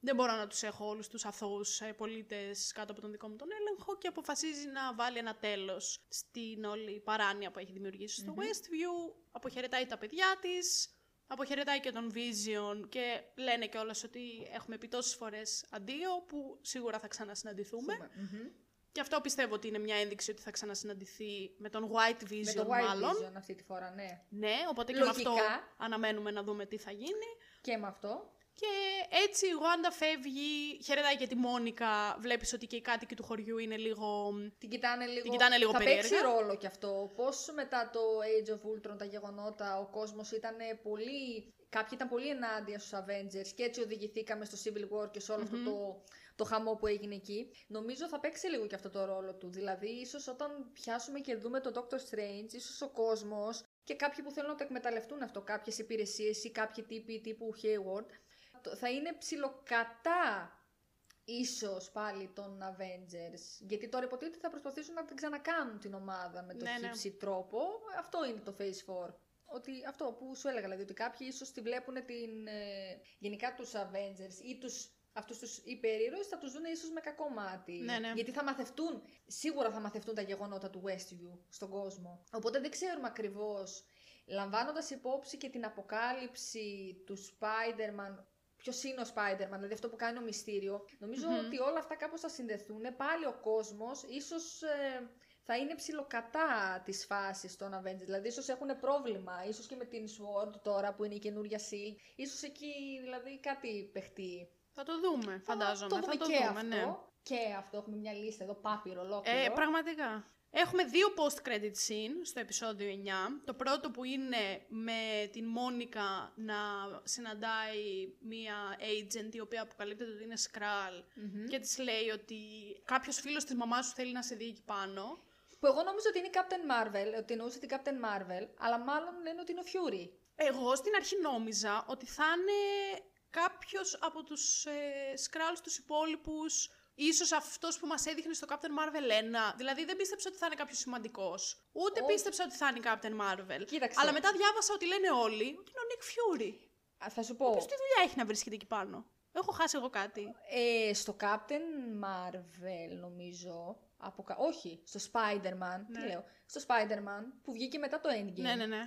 Δεν μπορώ να τους έχω όλους τους αθώους ε, πολίτες κάτω από τον δικό μου τον έλεγχο και αποφασίζει να βάλει ένα τέλος στην όλη παράνοια που έχει δημιουργήσει στο Westview. Αποχαιρετάει τα παιδιά της, αποχαιρετάει και τον Vision και λένε κιόλας ότι έχουμε πει τόσες φορές αντίο που σίγουρα θα ξανασυναντηθούμε. Μμμ. Και αυτό πιστεύω ότι είναι μια ένδειξη ότι θα ξανασυναντηθεί με τον White Vision Με το White μάλλον. Vision αυτή τη φορά, ναι. Ναι, οπότε και με Λογικά. αυτό αναμένουμε να δούμε τι θα γίνει. Και με αυτό. Και έτσι η Γουάντα φεύγει, χαιρετάει και τη Μόνικα, βλέπεις ότι και οι κάτοικοι του χωριού είναι λίγο... Την κοιτάνε λίγο, Την κοιτάνε λίγο θα περίεργα. παίξει ρόλο κι αυτό. Πώς μετά το Age of Ultron, τα γεγονότα, ο κόσμος ήταν πολύ... Κάποιοι ήταν πολύ ενάντια στους Avengers και έτσι οδηγηθήκαμε στο Civil War και σε όλο αυτό το, το χαμό που έγινε εκεί. Νομίζω θα παίξει λίγο και αυτό το ρόλο του. Δηλαδή, ίσως όταν πιάσουμε και δούμε τον Doctor Strange, ίσως ο κόσμος και κάποιοι που θέλουν να το εκμεταλλευτούν αυτό, κάποιες υπηρεσίες ή κάποιοι τύποι τύπου Hayward, το- θα είναι ψιλοκατά ίσως πάλι των Avengers. Γιατί τώρα υποτίθεται ότι θα προσπαθήσουν να την ξανακάνουν την ομάδα με τον Ναι, ναι. χύψη τρόπο. Αυτό είναι το Phase 4. ότι αυτό που σου έλεγα, δηλαδή ότι κάποιοι ίσως τη βλέπουν την, ε, γενικά τους Avengers ή τους αυτούς τους υπερήρωες θα τους δουν ίσως με κακό μάτι. Ναι, ναι. Γιατί θα μαθευτούν, σίγουρα θα μαθευτούν τα γεγονότα του Westview στον κόσμο. Οπότε δεν ξέρουμε ακριβώς, λαμβάνοντας υπόψη και την αποκάλυψη του Spider-Man, ποιος είναι ο Spider-Man, δηλαδή αυτό που κάνει ο μυστήριο, νομίζω ότι όλα αυτά κάπως θα συνδεθούν. Πάλι ο κόσμος ίσως... Ε, θα είναι ψηλοκατά τη φάση των Avengers. Δηλαδή, ίσως έχουν πρόβλημα, ίσως και με την Sword τώρα που είναι η καινούργια Seal. ίσως εκεί δηλαδή κάτι παιχτεί. Θα το δούμε, φαντάζομαι. Θα το δούμε, θα το και δούμε, αυτό. ναι. Και αυτό έχουμε μια λίστα εδώ, πάπυρο ολόκληρο. Ε, πραγματικά. Έχουμε δύο post-credit scene στο επεισόδιο 9. Το πρώτο που είναι με την Μόνικα να συναντάει μία agent η οποία αποκαλύπτεται ότι είναι Skrull και της λέει ότι κάποιος φίλος της μαμάς σου θέλει να σε δει εκεί πάνω. Που εγώ νόμιζα ότι είναι η Captain Marvel, ότι εννοούσε την Captain Marvel, αλλά μάλλον λένε ότι είναι ο Fury. Εγώ στην αρχή νόμιζα ότι θα είναι κάποιος από τους ε, Skrulls τους υπόλοιπους Ίσως αυτός που μας έδειχνε στο Captain Marvel 1. Δηλαδή δεν πίστεψα ότι θα είναι κάποιος σημαντικός. Ούτε Όχι. πίστεψα ότι θα είναι η Captain Marvel. Κοίταξε. Αλλά μετά διάβασα ότι λένε όλοι ότι είναι ο Nick Fury. Α, θα σου πω. Ποιος τι δουλειά έχει να βρίσκεται εκεί πάνω. Έχω χάσει εγώ κάτι. Ε, στο Captain Marvel νομίζω. Από, κα- όχι, στο Spider-Man. Τι Ναι. λέω. Στο Spider-Man που βγήκε μετά το Endgame. Ναι, ναι, ναι.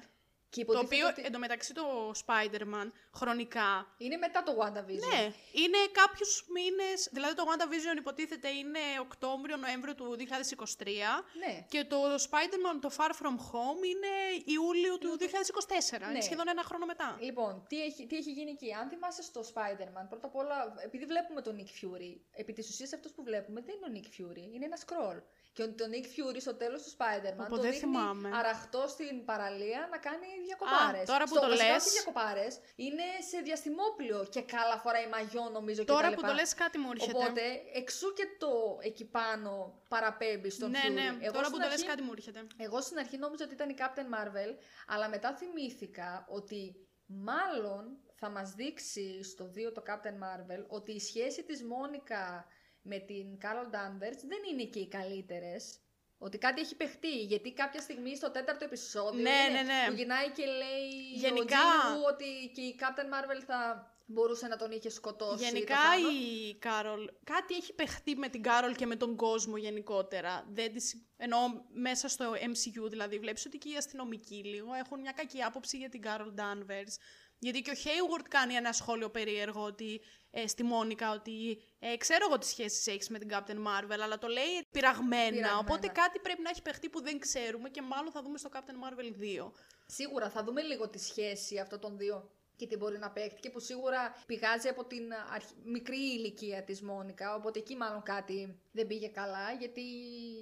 Και Το υποτίθεται οποίο ότι εντωμεταξύ το Spider-Man χρονικά είναι μετά το WandaVision. Ναι, είναι κάποιους μήνες. Δηλαδή το WandaVision υποτίθεται είναι Οκτώβριο-Νοέμβριο του 2023. Ναι. Και το Spider-Man το Far From Home είναι Ιούλιο του 2024. Ναι. Είναι σχεδόν ένα χρόνο μετά. Λοιπόν, τι έχει, τι έχει γίνει εκεί; Αν θυμάσαι στο Spider-Man, πρώτα απ' όλα, επειδή βλέπουμε τον Nick Fury, επί της ουσίας αυτός που βλέπουμε δεν είναι ο Nick Fury, είναι ένα scroll. Και ο- τον Nick Fury στο τέλος του Spider-Man Πω, το δεν δείχνει θυμάμαι. αραχτό στην παραλία να κάνει διακοπάρες. τώρα που το λες- Όχι διακοπάρες, είναι σε διαστημόπλιο και καλά φοράει μαγιό νομίζω και Τώρα τα που λοιπά. το λες κάτι μου έρχεται. Οπότε, εξού και το εκεί πάνω παραπέμπει στον ναι, Fury. ναι, Εγώ τώρα στην που το λες αρχή- κάτι μου έρχεται. εγώ στην αρχή νόμιζα ότι ήταν η Captain Marvel, αλλά μετά θυμήθηκα ότι μάλλον θα μας δείξει στο 2 το Captain Marvel ότι η σχέση της Μόνικα με την Carol Danvers δεν είναι και οι καλύτερες. Ότι κάτι έχει παιχτεί, γιατί κάποια στιγμή στο τέταρτο επεισόδιο Ναι, είναι ναι, ναι. που γυρνάει και λέει Γενικά- ο Τζίνου ότι και η Captain Marvel θα μπορούσε να τον είχε σκοτώσει. Γενικά το Thanos. η Κάρολ, κάτι έχει παιχτεί με την Κάρολ και με τον κόσμο γενικότερα. Δεν της, εννοώ μέσα στο MCU δηλαδή, βλέπεις ότι και οι αστυνομικοί λίγο έχουν μια κακή άποψη για την Κάρολ Danvers. Γιατί και ο Hayward κάνει ένα σχόλιο περίεργο ότι, ε, στη Μόνικα ότι ε, ξέρω εγώ τις σχέσεις έχεις με την Captain Marvel, αλλά το λέει πειραγμένα, Πειραγμένα. Οπότε κάτι πρέπει να έχει παιχτεί που δεν ξέρουμε και μάλλον θα δούμε στο Captain Marvel 2. Σίγουρα θα δούμε λίγο τη σχέση αυτών των δύο και τι μπορεί να παίξει και που σίγουρα πηγάζει από την αρχ- μικρή ηλικία της Μόνικα, οπότε εκεί μάλλον κάτι δεν πήγε καλά, γιατί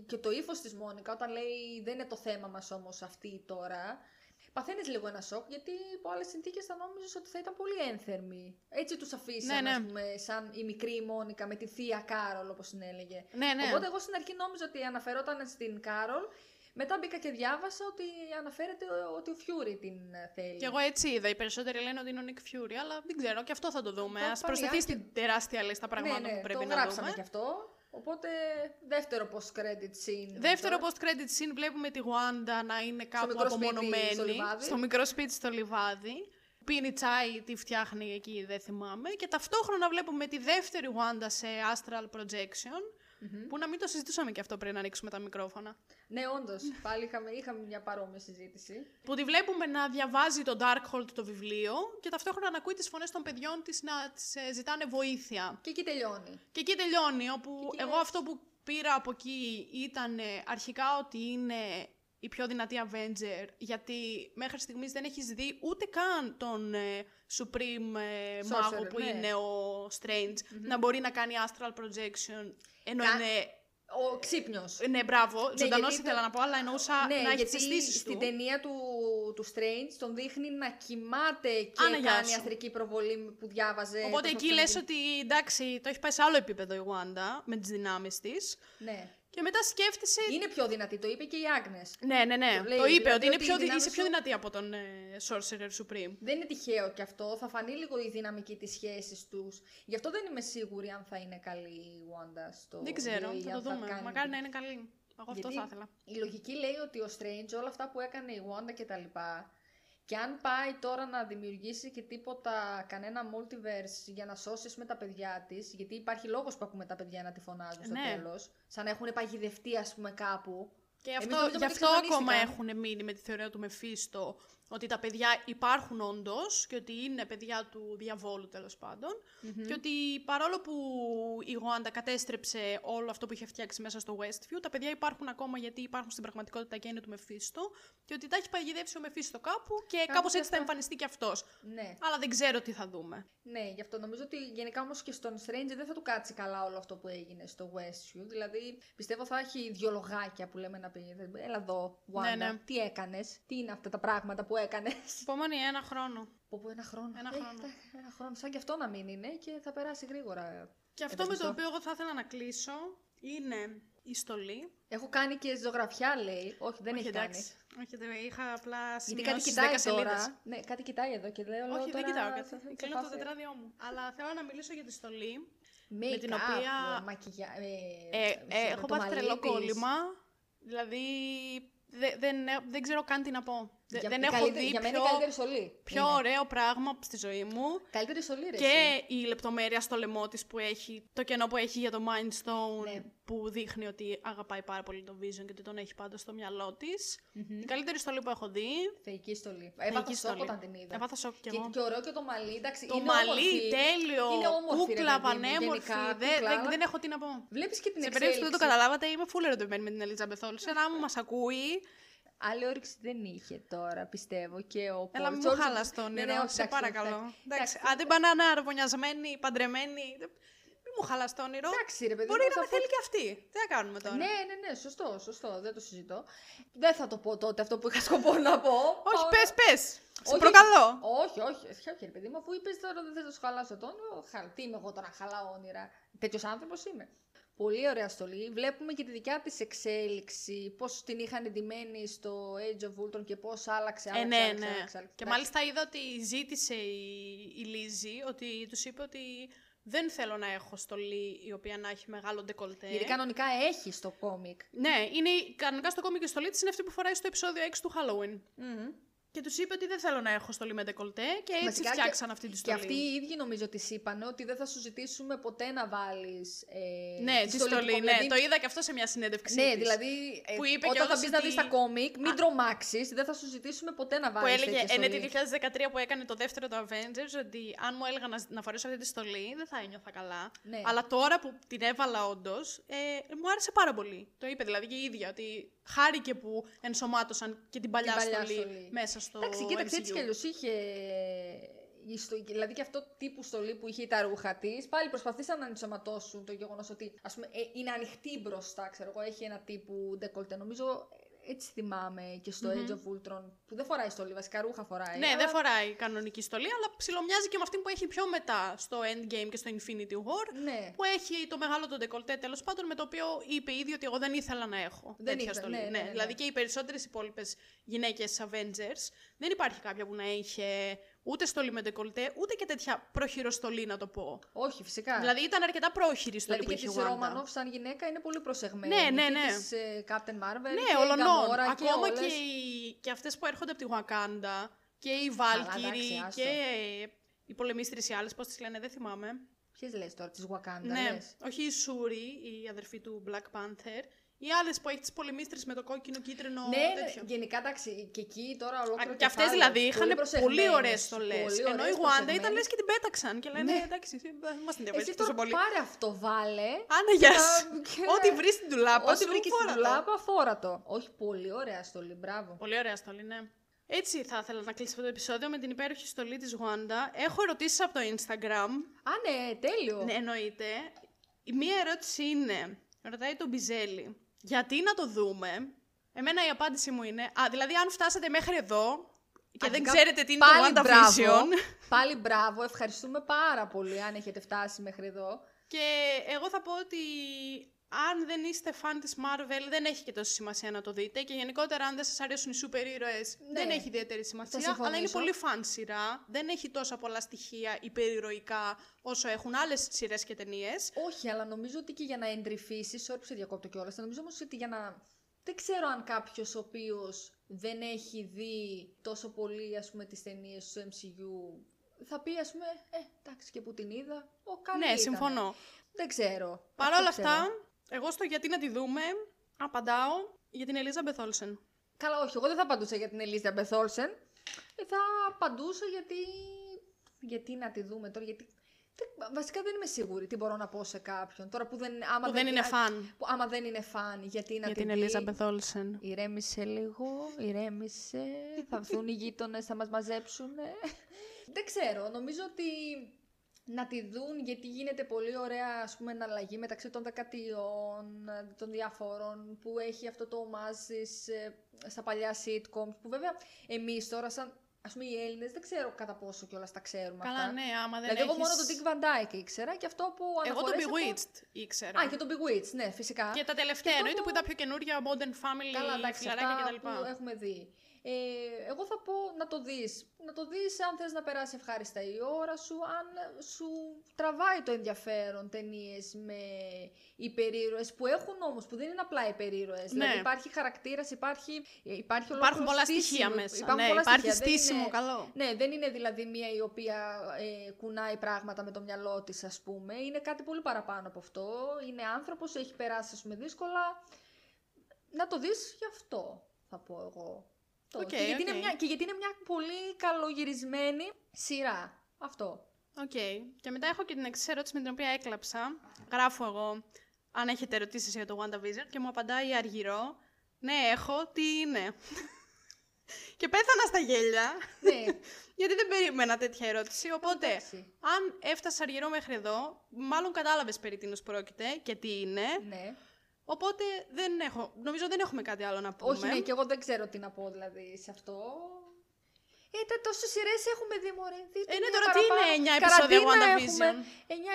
και το ύφος της Μόνικα όταν λέει δεν είναι το θέμα μας όμως αυτή τώρα, παθαίνεις λίγο ένα σοκ, γιατί υπό άλλες συνθήκες θα νόμιζες ότι θα ήταν πολύ ένθερμη. Έτσι τους αφήσαν, Ναι, ναι. ας πούμε, σαν η μικρή Μόνικα με τη θεία Κάρολ, όπως την έλεγε. Ναι, ναι. Οπότε εγώ στην αρχή νόμιζα ότι αναφερόταν στην Κάρολ, μετά μπήκα και διάβασα ότι αναφέρεται ότι ο Fury την ε, θέλει. Και εγώ έτσι είδα. Οι περισσότεροι λένε ότι είναι ο Nick Fury, αλλά δεν ξέρω. Και αυτό θα το δούμε. Θα Ας φανεί, προστεθεί αν στην τεράστια λίστα πραγμάτων ναι, ναι, που πρέπει το να γράψαμε δούμε. κι αυτό. Οπότε δεύτερο post-credit scene. Δεύτερο τώρα. post-credit scene βλέπουμε τη Wanda να είναι κάπου μικρό σπίτι απομονωμένη. στο λιβάδι. στο μικρό σπίτι στο λιβάδι. Πίνει τσάι, τη φτιάχνει εκεί, δεν θυμάμαι. Και ταυτόχρονα βλέπουμε τη δεύτερη Wanda σε Astral Projection. Που να μην το συζητούσαμε και αυτό πριν να ανοίξουμε τα μικρόφωνα. Ναι, όντως. Πάλι είχαμε, είχαμε μια παρόμοια συζήτηση. Που τη βλέπουμε να διαβάζει το Darkhold το βιβλίο και ταυτόχρονα να ακούει τις φωνές των παιδιών της να της ε, ζητάνε βοήθεια. Και εκεί τελειώνει. Και εκεί τελειώνει, όπου Και εκεί εγώ αυτό που πήρα από εκεί ήταν ε, αρχικά ότι είναι η πιο δυνατή Avenger, γιατί μέχρι στιγμής δεν έχεις δει ούτε καν τον ε, Supreme ε, Sorcerer, μάγο που ναι. είναι ο Strange να μπορεί να κάνει Astral Projection, ενώ Κα- είναι... Ο ξύπνιος. Ναι, μπράβο, ζωντανός γιατί ήθελα το- να πω, αλλά εννοούσα ναι, να έχεις γιατί τις αισθήσεις στην του. ταινία του, του Strange τον δείχνει να κοιμάται και Άνα, γεια κάνει σου. αστρική προβολή που διάβαζε. Οπότε πώς εκεί θα λες γίνει. ότι εντάξει, το έχεις πάει σε άλλο επίπεδο η Wanda με τις δυνάμεις της. Ναι. Και μετά σκέφτεσαι Είναι πιο δυνατή, το είπε και η Άγνες. Ναι, ναι, ναι. Το λέει, το είπε δηλαδή ότι, είναι ότι πιο, οι δι- δυνάμεις είσαι πιο σου- δυνατή από τον ε, Sorcerer Supreme. Δεν είναι τυχαίο και αυτό. Θα φανεί λίγο η δυναμική της σχέσης τους. Γι' αυτό δεν είμαι σίγουρη αν θα είναι καλή η Wanda στο Δεν ξέρω, δύο ή θα αν το δούμε. κάνει- Μακάρι να είναι καλή. Εγώ αυτό Γιατί θα ήθελα. Η λογική λέει ότι ο Strange όλα αυτά που έκανε η Wanda και τα λοιπά Και αν πάει τώρα να δημιουργήσει και τίποτα, κανένα multiverse για να σώσει με τα παιδιά της, γιατί υπάρχει λόγος που ακούμε τα παιδιά να τη φωνάζουν στο Ναι. τέλος, σαν να έχουν παγιδευτεί, ας πούμε, κάπου. Και Εμείς αυτό, νομίζαμε γι' ότι αυτό εξαφανίστηκαν. ακόμα έχουν μείνει με τη θεωρία του Μεφίστο ότι τα παιδιά υπάρχουν όντως και ότι είναι παιδιά του διαβόλου τέλος Και ότι παρόλο που η Γουάντα κατέστρεψε όλο αυτό που είχε φτιάξει μέσα στο Westview, τα παιδιά υπάρχουν ακόμα γιατί υπάρχουν στην πραγματικότητα και είναι του Μεφίστο και ότι τα έχει παγιδεύσει ο Μεφίστο κάπου και Κάπου κάπως και έτσι θα αυτό. εμφανιστεί και αυτός. Ναι. Αλλά δεν ξέρω τι θα δούμε. Ναι, γι' αυτό νομίζω ότι γενικά όμως και στον Strange δεν θα του κάτσει καλά όλο αυτό που έγινε στο Westview. Δηλαδή πιστεύω θα έχει δυο λογάκια που λέμε να πει. Έλα εδώ, Wanda, Ναι, ναι. τι έκανες, τι είναι αυτά τα πράγματα που έκανες. Επόμενη ένα χρόνο. Από πού ένα χρόνο. Ένα Ε, χρόνο. τα- ένα χρόνο. Σαν και αυτό να μην είναι και θα περάσει γρήγορα. Και αυτό με το Ευαισθητό. οποίο εγώ θα ήθελα να κλείσω είναι η στολή. Έχω κάνει και ζωγραφιά, λέει. Όχι, δεν Όχι, έχει εντάξει. κάνει. Όχι, δεν- είχα απλά Γιατί σημειώσει κάτι στις κοιτάει 10 σελίδες. τώρα. Ναι, κάτι κοιτάει εδώ και λέω. Όχι, τώρα δεν κοιτάω θα- κάτι. θα- θα Κλείνω το φάσει. τετράδιό μου. Αλλά θέλω να μιλήσω για τη στολή. Make-up, την οποία- μακιγιά... Ε, Ε, ε, έχω το πάθει μαλλί τρελό της. κόλλημα. Δηλαδή, δε- δεν, ε- δεν ξέρω καν τι να πω. Δε- Για- δεν η έχω καλύτερη- δει Για μένα πιο, η καλύτερη στολή. πιο είναι. ωραίο πράγμα στη ζωή μου. Καλύτερη στολή, ρε. εσύ. Και η λεπτομέρεια στο λαιμό της που έχει, το κενό που έχει για το Mind Stone, Ναι. που δείχνει ότι αγαπάει πάρα πολύ το Vision και ότι τον έχει πάντα στο μυαλό της. Η καλύτερη στολή που έχω δει. Θεϊκή στολή. Έπαθα Θεϊκή σοκ στολή. όταν την είδα. Έπαθα σοκ κι και, εγώ. και ωραίο και το μαλλί, εντάξει. Το είναι μαλλί, όμορφη. τέλειο, Είναι όμορφη, ρε κούκλα, παιδί μου, πανέμορφη. γενικά, δεν, κούκλα, δεν, αλλά- δεν έχω τι να πω. Βλέπεις και την Σε εξέλιξη. περίπτωση που δεν το καταλάβατε, είμαι full ερωτευμένη με την Ελίζα Μπεθόλ. Σε να μου μας ακούει. Άλλη όρεξη δεν είχε τώρα, πιστεύω. Και ο Έλα, μην Paul μου George- χάλα το Ναι, όνειρο, ναι, όχι, σε εντάξει, παρακαλώ. εντάξει. Εντάξει, Εντάξει. αν την πάνε να είναι αραβωνιασμένη, παντρεμένη. Μην μου χάλα το όνειρο. Εντάξει, ρε παιδί Μπορεί μου, να θα με θέλει και αυτή. Τι να κάνουμε τώρα; Ναι, ναι, ναι, σωστό, σωστό, δεν το συζητώ. Δεν θα το πω τότε αυτό που είχα σκοπό να πω. Όχι, Πάω πες, να- πες. Σε Όχι, προκαλώ. Όχι, όχι, όχι, όχι, ρε παιδί μου, αφού είπες τώρα δεν θα σου χαλάσω το όνειρο, χα- τι είμαι εγώ τώρα, χαλάω όνειρα. Τέτοιος άνθρωπος είμαι. Πολύ ωραία στολή. Βλέπουμε και τη δικιά της εξέλιξη, πώς την είχαν εντυμένη στο Age of Ultron και πώς άλλαξε, άλλαξε, Ε, ναι, άλλαξε, ναι. άλλαξε, άλλαξε. Και Εντάξει. μάλιστα είδα ότι ζήτησε η, η Λίζη, ότι τους είπε ότι δεν θέλω να έχω στολή η οποία να έχει μεγάλο ντεκολτέ. Γιατί κανονικά έχει στο κόμικ. Ναι, είναι, η- κανονικά στο κόμικ η στολή της είναι αυτή που φοράει στο επεισόδιο 6 του Halloween. Και τους είπε ότι δεν θέλω να έχω στολή με ντεκολτέ και έτσι Βασικά και- φτιάξαν αυτή τη Και στολή. αυτοί οι ίδιοι νομίζω τη είπαν ότι δεν θα σου ζητήσουμε ποτέ να βάλεις. Ε, Ναι, τη στολή, του κόμικ. ναι. Δηλαδή, Το είδα και αυτό σε μια συνέντευξη. Ναι, της. δηλαδή ε, Που είπε όταν θα κιόλας μπεις να δεις ότι- τα κόμικ, μην Α. τρομάξεις, δεν θα σου ζητήσουμε ποτέ να Που βάλεις. έλεγε, ε, ναι, το 2013 που έκανε το δεύτερο το Avengers, ότι αν μου έλεγα να, να φορέσω αυτή τη στολή, δεν θα ένιωθα καλά. Ναι. Αλλά τώρα που την έβαλα όντως, ε, μου άρεσε πάρα πολύ. Το είπε δηλαδή και η ίδια, ότι χάρηκε που ενσωμάτωσαν και την παλιά, Την παλιά στολή, στολή. μέσα στο Εντάξει, κοίταξε έτσι MCU. κι αλλιώς είχε. η στο- Δηλαδή και αυτό τύπου στολή που είχε τα ρούχα της, πάλι προσπαθήσαν να ενσωματώσουν το γεγονός ότι ας πούμε, ε, είναι ανοιχτή μπροστά. Ξέρω εγώ, έχει ένα τύπου ντεκολτέ. Νομίζω ε, έτσι θυμάμαι και στο Age of Ultron. Που δεν φοράει στολή, βασικά ρούχα φοράει. Ναι, αλλά- δεν φοράει κανονική στολή, αλλά ψιλομοιάζει και με αυτή που έχει πιο μετά στο Endgame και στο Infinity War. Ναι. Που έχει το μεγάλο το ντεκολτέ τέλος πάντων, με το οποίο είπε ήδη ότι εγώ δεν ήθελα να έχω Δεν τέτοια ήθελα, στολή. ναι, ναι, ναι, Δηλαδή ναι. και οι περισσότερες υπόλοιπες γυναίκες Avengers δεν υπάρχει κάποια που να είχε ούτε στολή με ντεκολτέ, ούτε και τέτοια προχειροστολή να το πω. Όχι, φυσικά. Δηλαδή ήταν αρκετά πρόχειρη η στολή Δηλαδή που και είχε της η Wanda. Ρόμανοφ σαν γυναίκα είναι πολύ προσεγμένη. Ναι, ναι, Και ναι. της, ε, Captain Marvel Ναι, και η ολονών. Gamora και Ακόμα όλες. και, οι, και αυτές που έρχονται από τη Wakanda και η εντάξει, Valkyrie άστο. και οι πολεμίστρες οι άλλες, πώς τις λένε, δεν θυμάμαι. Ποιες λες τώρα, της Wakanda, ναι, λες. όχι η Shuri, η αδερφή του Black Panther. Οι άλλες που έχεις τις πολεμίστρες με το κόκκινο κίτρινο Ναι, τέτοιο. γενικά εντάξει, και εκεί τώρα ολόκληρο Α, και αυτές κεφάλαιο, δηλαδή είχαν πολύ, προσεγμένες, ωραίες στολές. πολύ Ενώ η ωραίες, Wanda ήταν προσεγμένες. λες και την πέταξαν και λένε Ναι. εντάξει, δεν μας Εσύ ενδιαφέρει τώρα τόσο πολύ. πάρε αυτό, βάλε. Άντε, γεια και σου. τα- και- Ό,τι βρεις στην τουλάπα Ό,τι σου, βρήκε φόρα στην το. τουλάπα, φόρα το. Όχι, πολύ ωραία στολή, μπράβο. Πολύ ωραία στολή, ναι. Έτσι θα ήθελα να κλείσω αυτό το επεισόδιο με την υπέροχη στολή της Wanda. Έχω ερωτήσεις από το Instagram. Α, ναι, τέλειο. Ναι, εννοείται. Η μία ερώτηση είναι, ρωτάει τον Μπιζέλη, γιατί να το δούμε; Εμένα η απάντηση μου είναι, α, δηλαδή αν φτάσατε μέχρι εδώ και δεν Αρχικά, ξέρετε τι είναι πάλι το μπράβο, WandaVision. Πάλι μπράβο, ευχαριστούμε πάρα πολύ αν έχετε φτάσει μέχρι εδώ. Και εγώ θα πω ότι αν δεν είστε φαν της Marvel δεν έχει και τόση σημασία να το δείτε και γενικότερα αν δεν σας αρέσουν οι σούπερ ήρωες Ναι, δεν έχει ιδιαίτερη σημασία συμφωνήσω. αλλά είναι πολύ φαν σειρά, δεν έχει τόσα πολλά στοιχεία υπερηρωικά όσο έχουν άλλες σειρές και ταινίες. Όχι, αλλά νομίζω ότι και για να εντρυφήσεις, sorry που σε διακόπτω κιόλας, νομίζω όμως ότι για να. Δεν ξέρω αν κάποιος ο οποίος δεν έχει δει τόσο πολύ ας πούμε τις ταινίες του MCU θα πει ας πούμε ε εντάξει και που την είδα ο καλή Ναι, ήτανε». συμφωνώ. Δεν ξέρω. Παρ' Αυτό όλα ξέρω. αυτά, εγώ στο γιατί να τη δούμε, απαντάω για την Ελίζα Μπεθόλσεν. Καλά, όχι, εγώ δεν θα απαντούσα για την Ελίζα Μπεθόλσεν. Ε, Θα απαντούσα γιατί. Γιατί να τη δούμε τώρα, γιατί. δεν- Βασικά δεν είμαι σίγουρη τι μπορώ να πω σε κάποιον. Τώρα που δεν, άμα Που δεν είναι α- φαν που άμα δεν είναι φαν, γιατί να για τη την δει; Ελίζα Μπεθόλσεν. Ηρέμησε λίγο, ηρέμησε. θα έρθουν οι γείτονες, θα μας μαζέψουν. Δεν ξέρω, νομίζω ότι να τη δουν γιατί γίνεται πολύ ωραία ας πούμε εναλλαγή μεταξύ των δεκατιών, των διάφορων που έχει αυτό το ομάζεις ε, στα παλιά sitcoms που βέβαια εμείς τώρα σαν ας πούμε οι Έλληνες δεν ξέρω κατά πόσο κιόλας τα ξέρουμε Καλά, αυτά. ναι, άμα δεν δηλαδή εγώ έχεις... μόνο τον Dick Van Dyke ήξερα και αυτό που Εγώ τον αναφορές από- Bewitched ήξερα. Α, και τον Bewitched, ναι, φυσικά. Και τα τελευταία, Και εννοείται το- που είδα πιο καινούρια Modern Family, Καλά, εντάξει, φιλαράκια αυτά κτλ. που έχουμε δει. Ε, εγώ θα πω να το δεις. Να το δεις αν θες να περάσει ευχάριστα η ώρα σου, αν σου τραβάει το ενδιαφέρον ταινίες με υπερήρωες που έχουν όμως, που δεν είναι απλά υπερήρωες. Ναι. Δηλαδή υπάρχει χαρακτήρας, υπάρχει, υπάρχει Υπάρχουν ολόκληρο πολλά στήσιμο, στοιχεία μέσα. υπάρχουν Ναι, πολλά υπάρχει στοιχεία. Δεν στήσιμο είναι- καλό. ναι, δεν είναι δηλαδή μία η οποία ε, κουνάει πράγματα με το μυαλό της, ας πούμε. Είναι κάτι πολύ παραπάνω από αυτό. Είναι άνθρωπος, έχει περάσει, ας πούμε, δύσκολα. Να το δεις γι' αυτό, θα πω εγώ. Το. Οκ, και, γιατί οκ. είναι μια, και γιατί είναι μια πολύ καλογυρισμένη σειρά. Αυτό. Οκ. Και μετά έχω και την εξής ερώτηση με την οποία έκλαψα. Γράφω εγώ αν έχετε ερωτήσεις για το WandaVision και μου απαντάει η Αργυρώ. Ναι, έχω. Τι είναι; <laughs> και πέθανα στα γέλια. ναι, <laughs> Γιατί δεν περίμενα τέτοια ερώτηση. Οπότε, εντάξει. αν έφτασε Αργυρώ μέχρι εδώ, μάλλον κατάλαβες περί τίνος πρόκειται και τι είναι. ναι. Οπότε δεν έχω, νομίζω δεν έχουμε κάτι άλλο να πούμε. Όχι, ναι, και εγώ δεν ξέρω τι να πω δηλαδή σε αυτό. Ε, τα τόσες σειρές έχουμε δει, μωρέ. Δείτε Ε, ναι, μία τώρα τι παραπάνω. είναι 9 επεισόδια Καραντίνα WandaVision? Έχουμε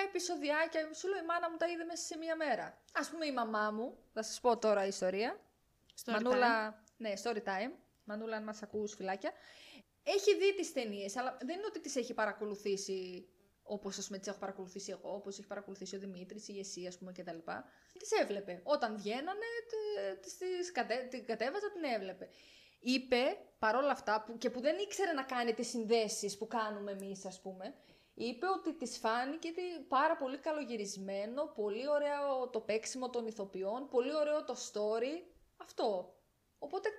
9 επεισοδιάκια. Σου λέω η μάνα μου τα είδε μέσα σε μία μέρα. Α πούμε η μαμά μου, θα σας πω τώρα ιστορία. Story Μανούλα, ναι, story time. Μανούλα, αν μας ακούς, φυλάκια. Έχει δει τις ταινίες, αλλά δεν είναι ότι τις έχει παρακολουθήσει όπως ας πούμε τις έχω παρακολουθήσει εγώ, όπως έχει παρακολουθήσει ο Δημήτρης, η Εσύ, ας πούμε κτλ. Τις έβλεπε. Όταν βγαίνανε, τε- τις- τις κατε- την κατέβαζα, την έβλεπε. Είπε παρόλα αυτά, που, και που δεν ήξερε να κάνει τις συνδέσεις που κάνουμε εμείς, ας πούμε, είπε ότι της φάνηκε τι- πάρα πολύ καλογυρισμένο, πολύ ωραίο το παίξιμο των ηθοποιών, πολύ ωραίο το story. Αυτό. Οπότε,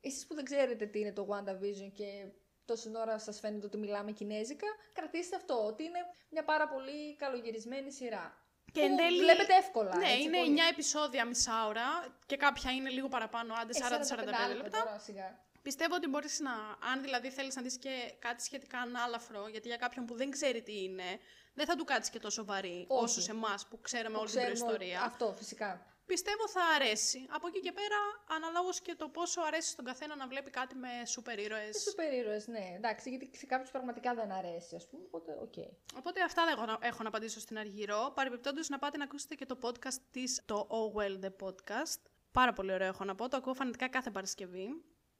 εσείς που δεν ξέρετε τι είναι το WandaVision και τόση ώρα σας φαίνεται ότι μιλάμε κινέζικα, κρατήστε αυτό, ότι είναι μια πάρα πολύ καλογυρισμένη σειρά. Και Που εν τέλει- βλέπετε εύκολα. Ναι, έτσι, είναι πολύ. 9 επεισόδια μισά ώρα και κάποια είναι λίγο παραπάνω, άντε Ε, 40-45 λεπτά. Τώρα, σιγά. Πιστεύω ότι μπορείς να, αν δηλαδή θέλεις να δεις και κάτι σχετικά ανάλαφρο, γιατί για κάποιον που δεν ξέρει τι είναι, δεν θα του κάτσεις και τόσο βαρύ Όχι. όσο σε εμάς που ξέραμε Το όλη την ξέρουμε προϊστορία. Αυτό, φυσικά. Πιστεύω θα αρέσει. Από εκεί και πέρα, αναλόγως και το πόσο αρέσει στον καθένα να βλέπει κάτι με σούπερ ήρωες. Οι σούπερ ήρωες, ναι. Εντάξει, γιατί σε κάποιους πραγματικά δεν αρέσει, ας πούμε, οπότε, οκ. Οπότε αυτά δεν έχω να, έχω να απαντήσω στην Αργυρώ. Παρεμπιπτόντως, να πάτε να ακούσετε και το podcast της, το Oh Well The Podcast. Πάρα πολύ ωραίο έχω να πω. Το ακούω φανατικά κάθε Παρασκευή.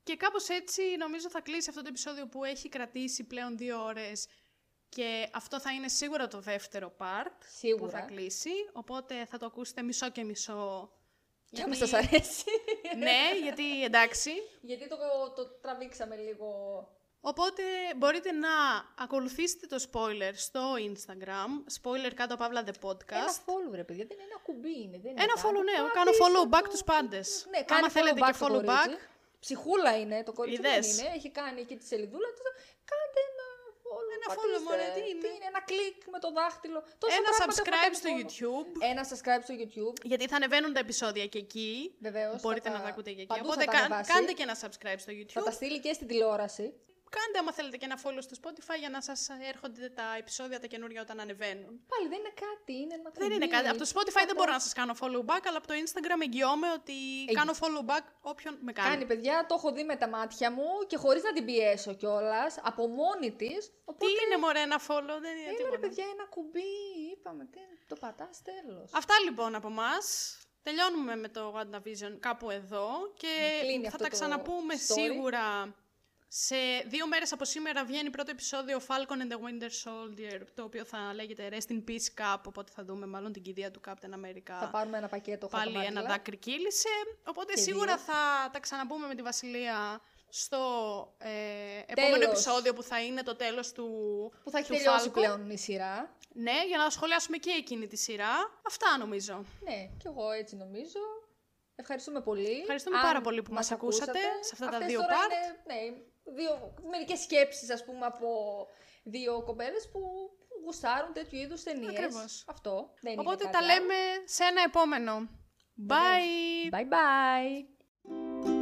Και κάπως έτσι νομίζω θα κλείσει αυτό το επεισόδιο που έχει κρατήσει πλέον δύο ώρες. Και αυτό θα είναι σίγουρα το δεύτερο part που Σίγουρα. θα κλείσει. Οπότε θα το ακούσετε μισό και μισό. Και άμα σας αρέσει. ναι, γιατί εντάξει. γιατί το, το τραβήξαμε λίγο... Οπότε μπορείτε να ακολουθήσετε το spoiler στο Instagram, spoiler κάτω παύλα the podcast. Ένα follow, ρε παιδιά, δεν είναι ένα κουμπί είναι. Δεν είναι Ένα κάτι. follow, ναι. Εγώ Πάτε κάνω στο follow back το- τους πάντες. Ναι, Άμα κάνει θέλετε follow και back το follow κορίτσι. back. Ψυχούλα είναι, το κορίτσι δεν Είδες. είναι. Έχει κάνει εκεί τη σελίδούλα του. Κάντε ένα follow. Ένα πατήστε. follow, μωρέ, τι είναι; ένα κλικ με το δάχτυλο. Τόσα Ένα πράγματα subscribe έχω στο κάνει follow. YouTube. Ένα subscribe στο YouTube. Γιατί θα ανεβαίνουν τα επεισόδια και εκεί. Βεβαίως, Μπορείτε θα να τα- τα ακούτε και εκεί. παντού θα Οπότε τα κα- ανεβάσει. κάντε και ένα subscribe στο Θα YouTube. τα στείλει και στην τηλεόραση. Κάντε άμα θέλετε και ένα follow στο Spotify για να σας έρχονται τα επεισόδια τα καινούργια όταν ανεβαίνουν. Πάλι δεν είναι κάτι, είναι ένα Δεν είναι κουμπί. κάτι. Από το Spotify δεν μπορώ να σας κάνω follow back, αλλά από το Instagram εγγυώμαι ότι κάνω follow back όποιον με κάνει. Κάνει, παιδιά, το έχω δει με τα μάτια μου και χωρίς να την πιέσω κιόλας, από μόνη της. Τι είναι μωρέ ένα follow, δεν είναι Έλα ρε τίποτα. παιδιά, ένα κουμπί, είπαμε, τι, το πατάς τέλος. Αυτά λοιπόν από εμά. Τελειώνουμε με το WandaVision κάπου εδώ και Κλείνει θα αυτό τα το ξαναπούμε story. σίγουρα σε δύο μέρες από σήμερα βγαίνει πρώτο επεισόδιο Falcon and the Winter Soldier το οποίο θα λέγεται Rest in Peace Cup οπότε θα δούμε μάλλον την κηδεία του Captain America Θα πάρουμε ένα πακέτο πάλι χαρτομάτιλα. ένα δάκρυ κύλησε οπότε Και σίγουρα δύο. θα τα ξαναπούμε με τη Βασιλεία στο ε, επόμενο επεισόδιο που θα είναι το τέλος του Που θα έχει του τελειώσει Φάλκο. πλέον η σειρά. Ναι, για να σχολιάσουμε και εκείνη τη σειρά. Αυτά νομίζω. Ναι, κι εγώ έτσι νομίζω. Ευχαριστούμε πολύ. Ευχαριστούμε Αν πάρα πολύ που μας ακούσατε σε αυτά τα Αυτές δύο τώρα part. Είναι, ναι, δύο, μερικές σκέψεις ας πούμε από δύο κοπέλες που γουστάρουν τέτοιου είδους ταινίες. Ακριβώς. Αυτό. Δεν είναι Οπότε κάτι τα άλλο. λέμε σε ένα επόμενο. Bye! Bye bye!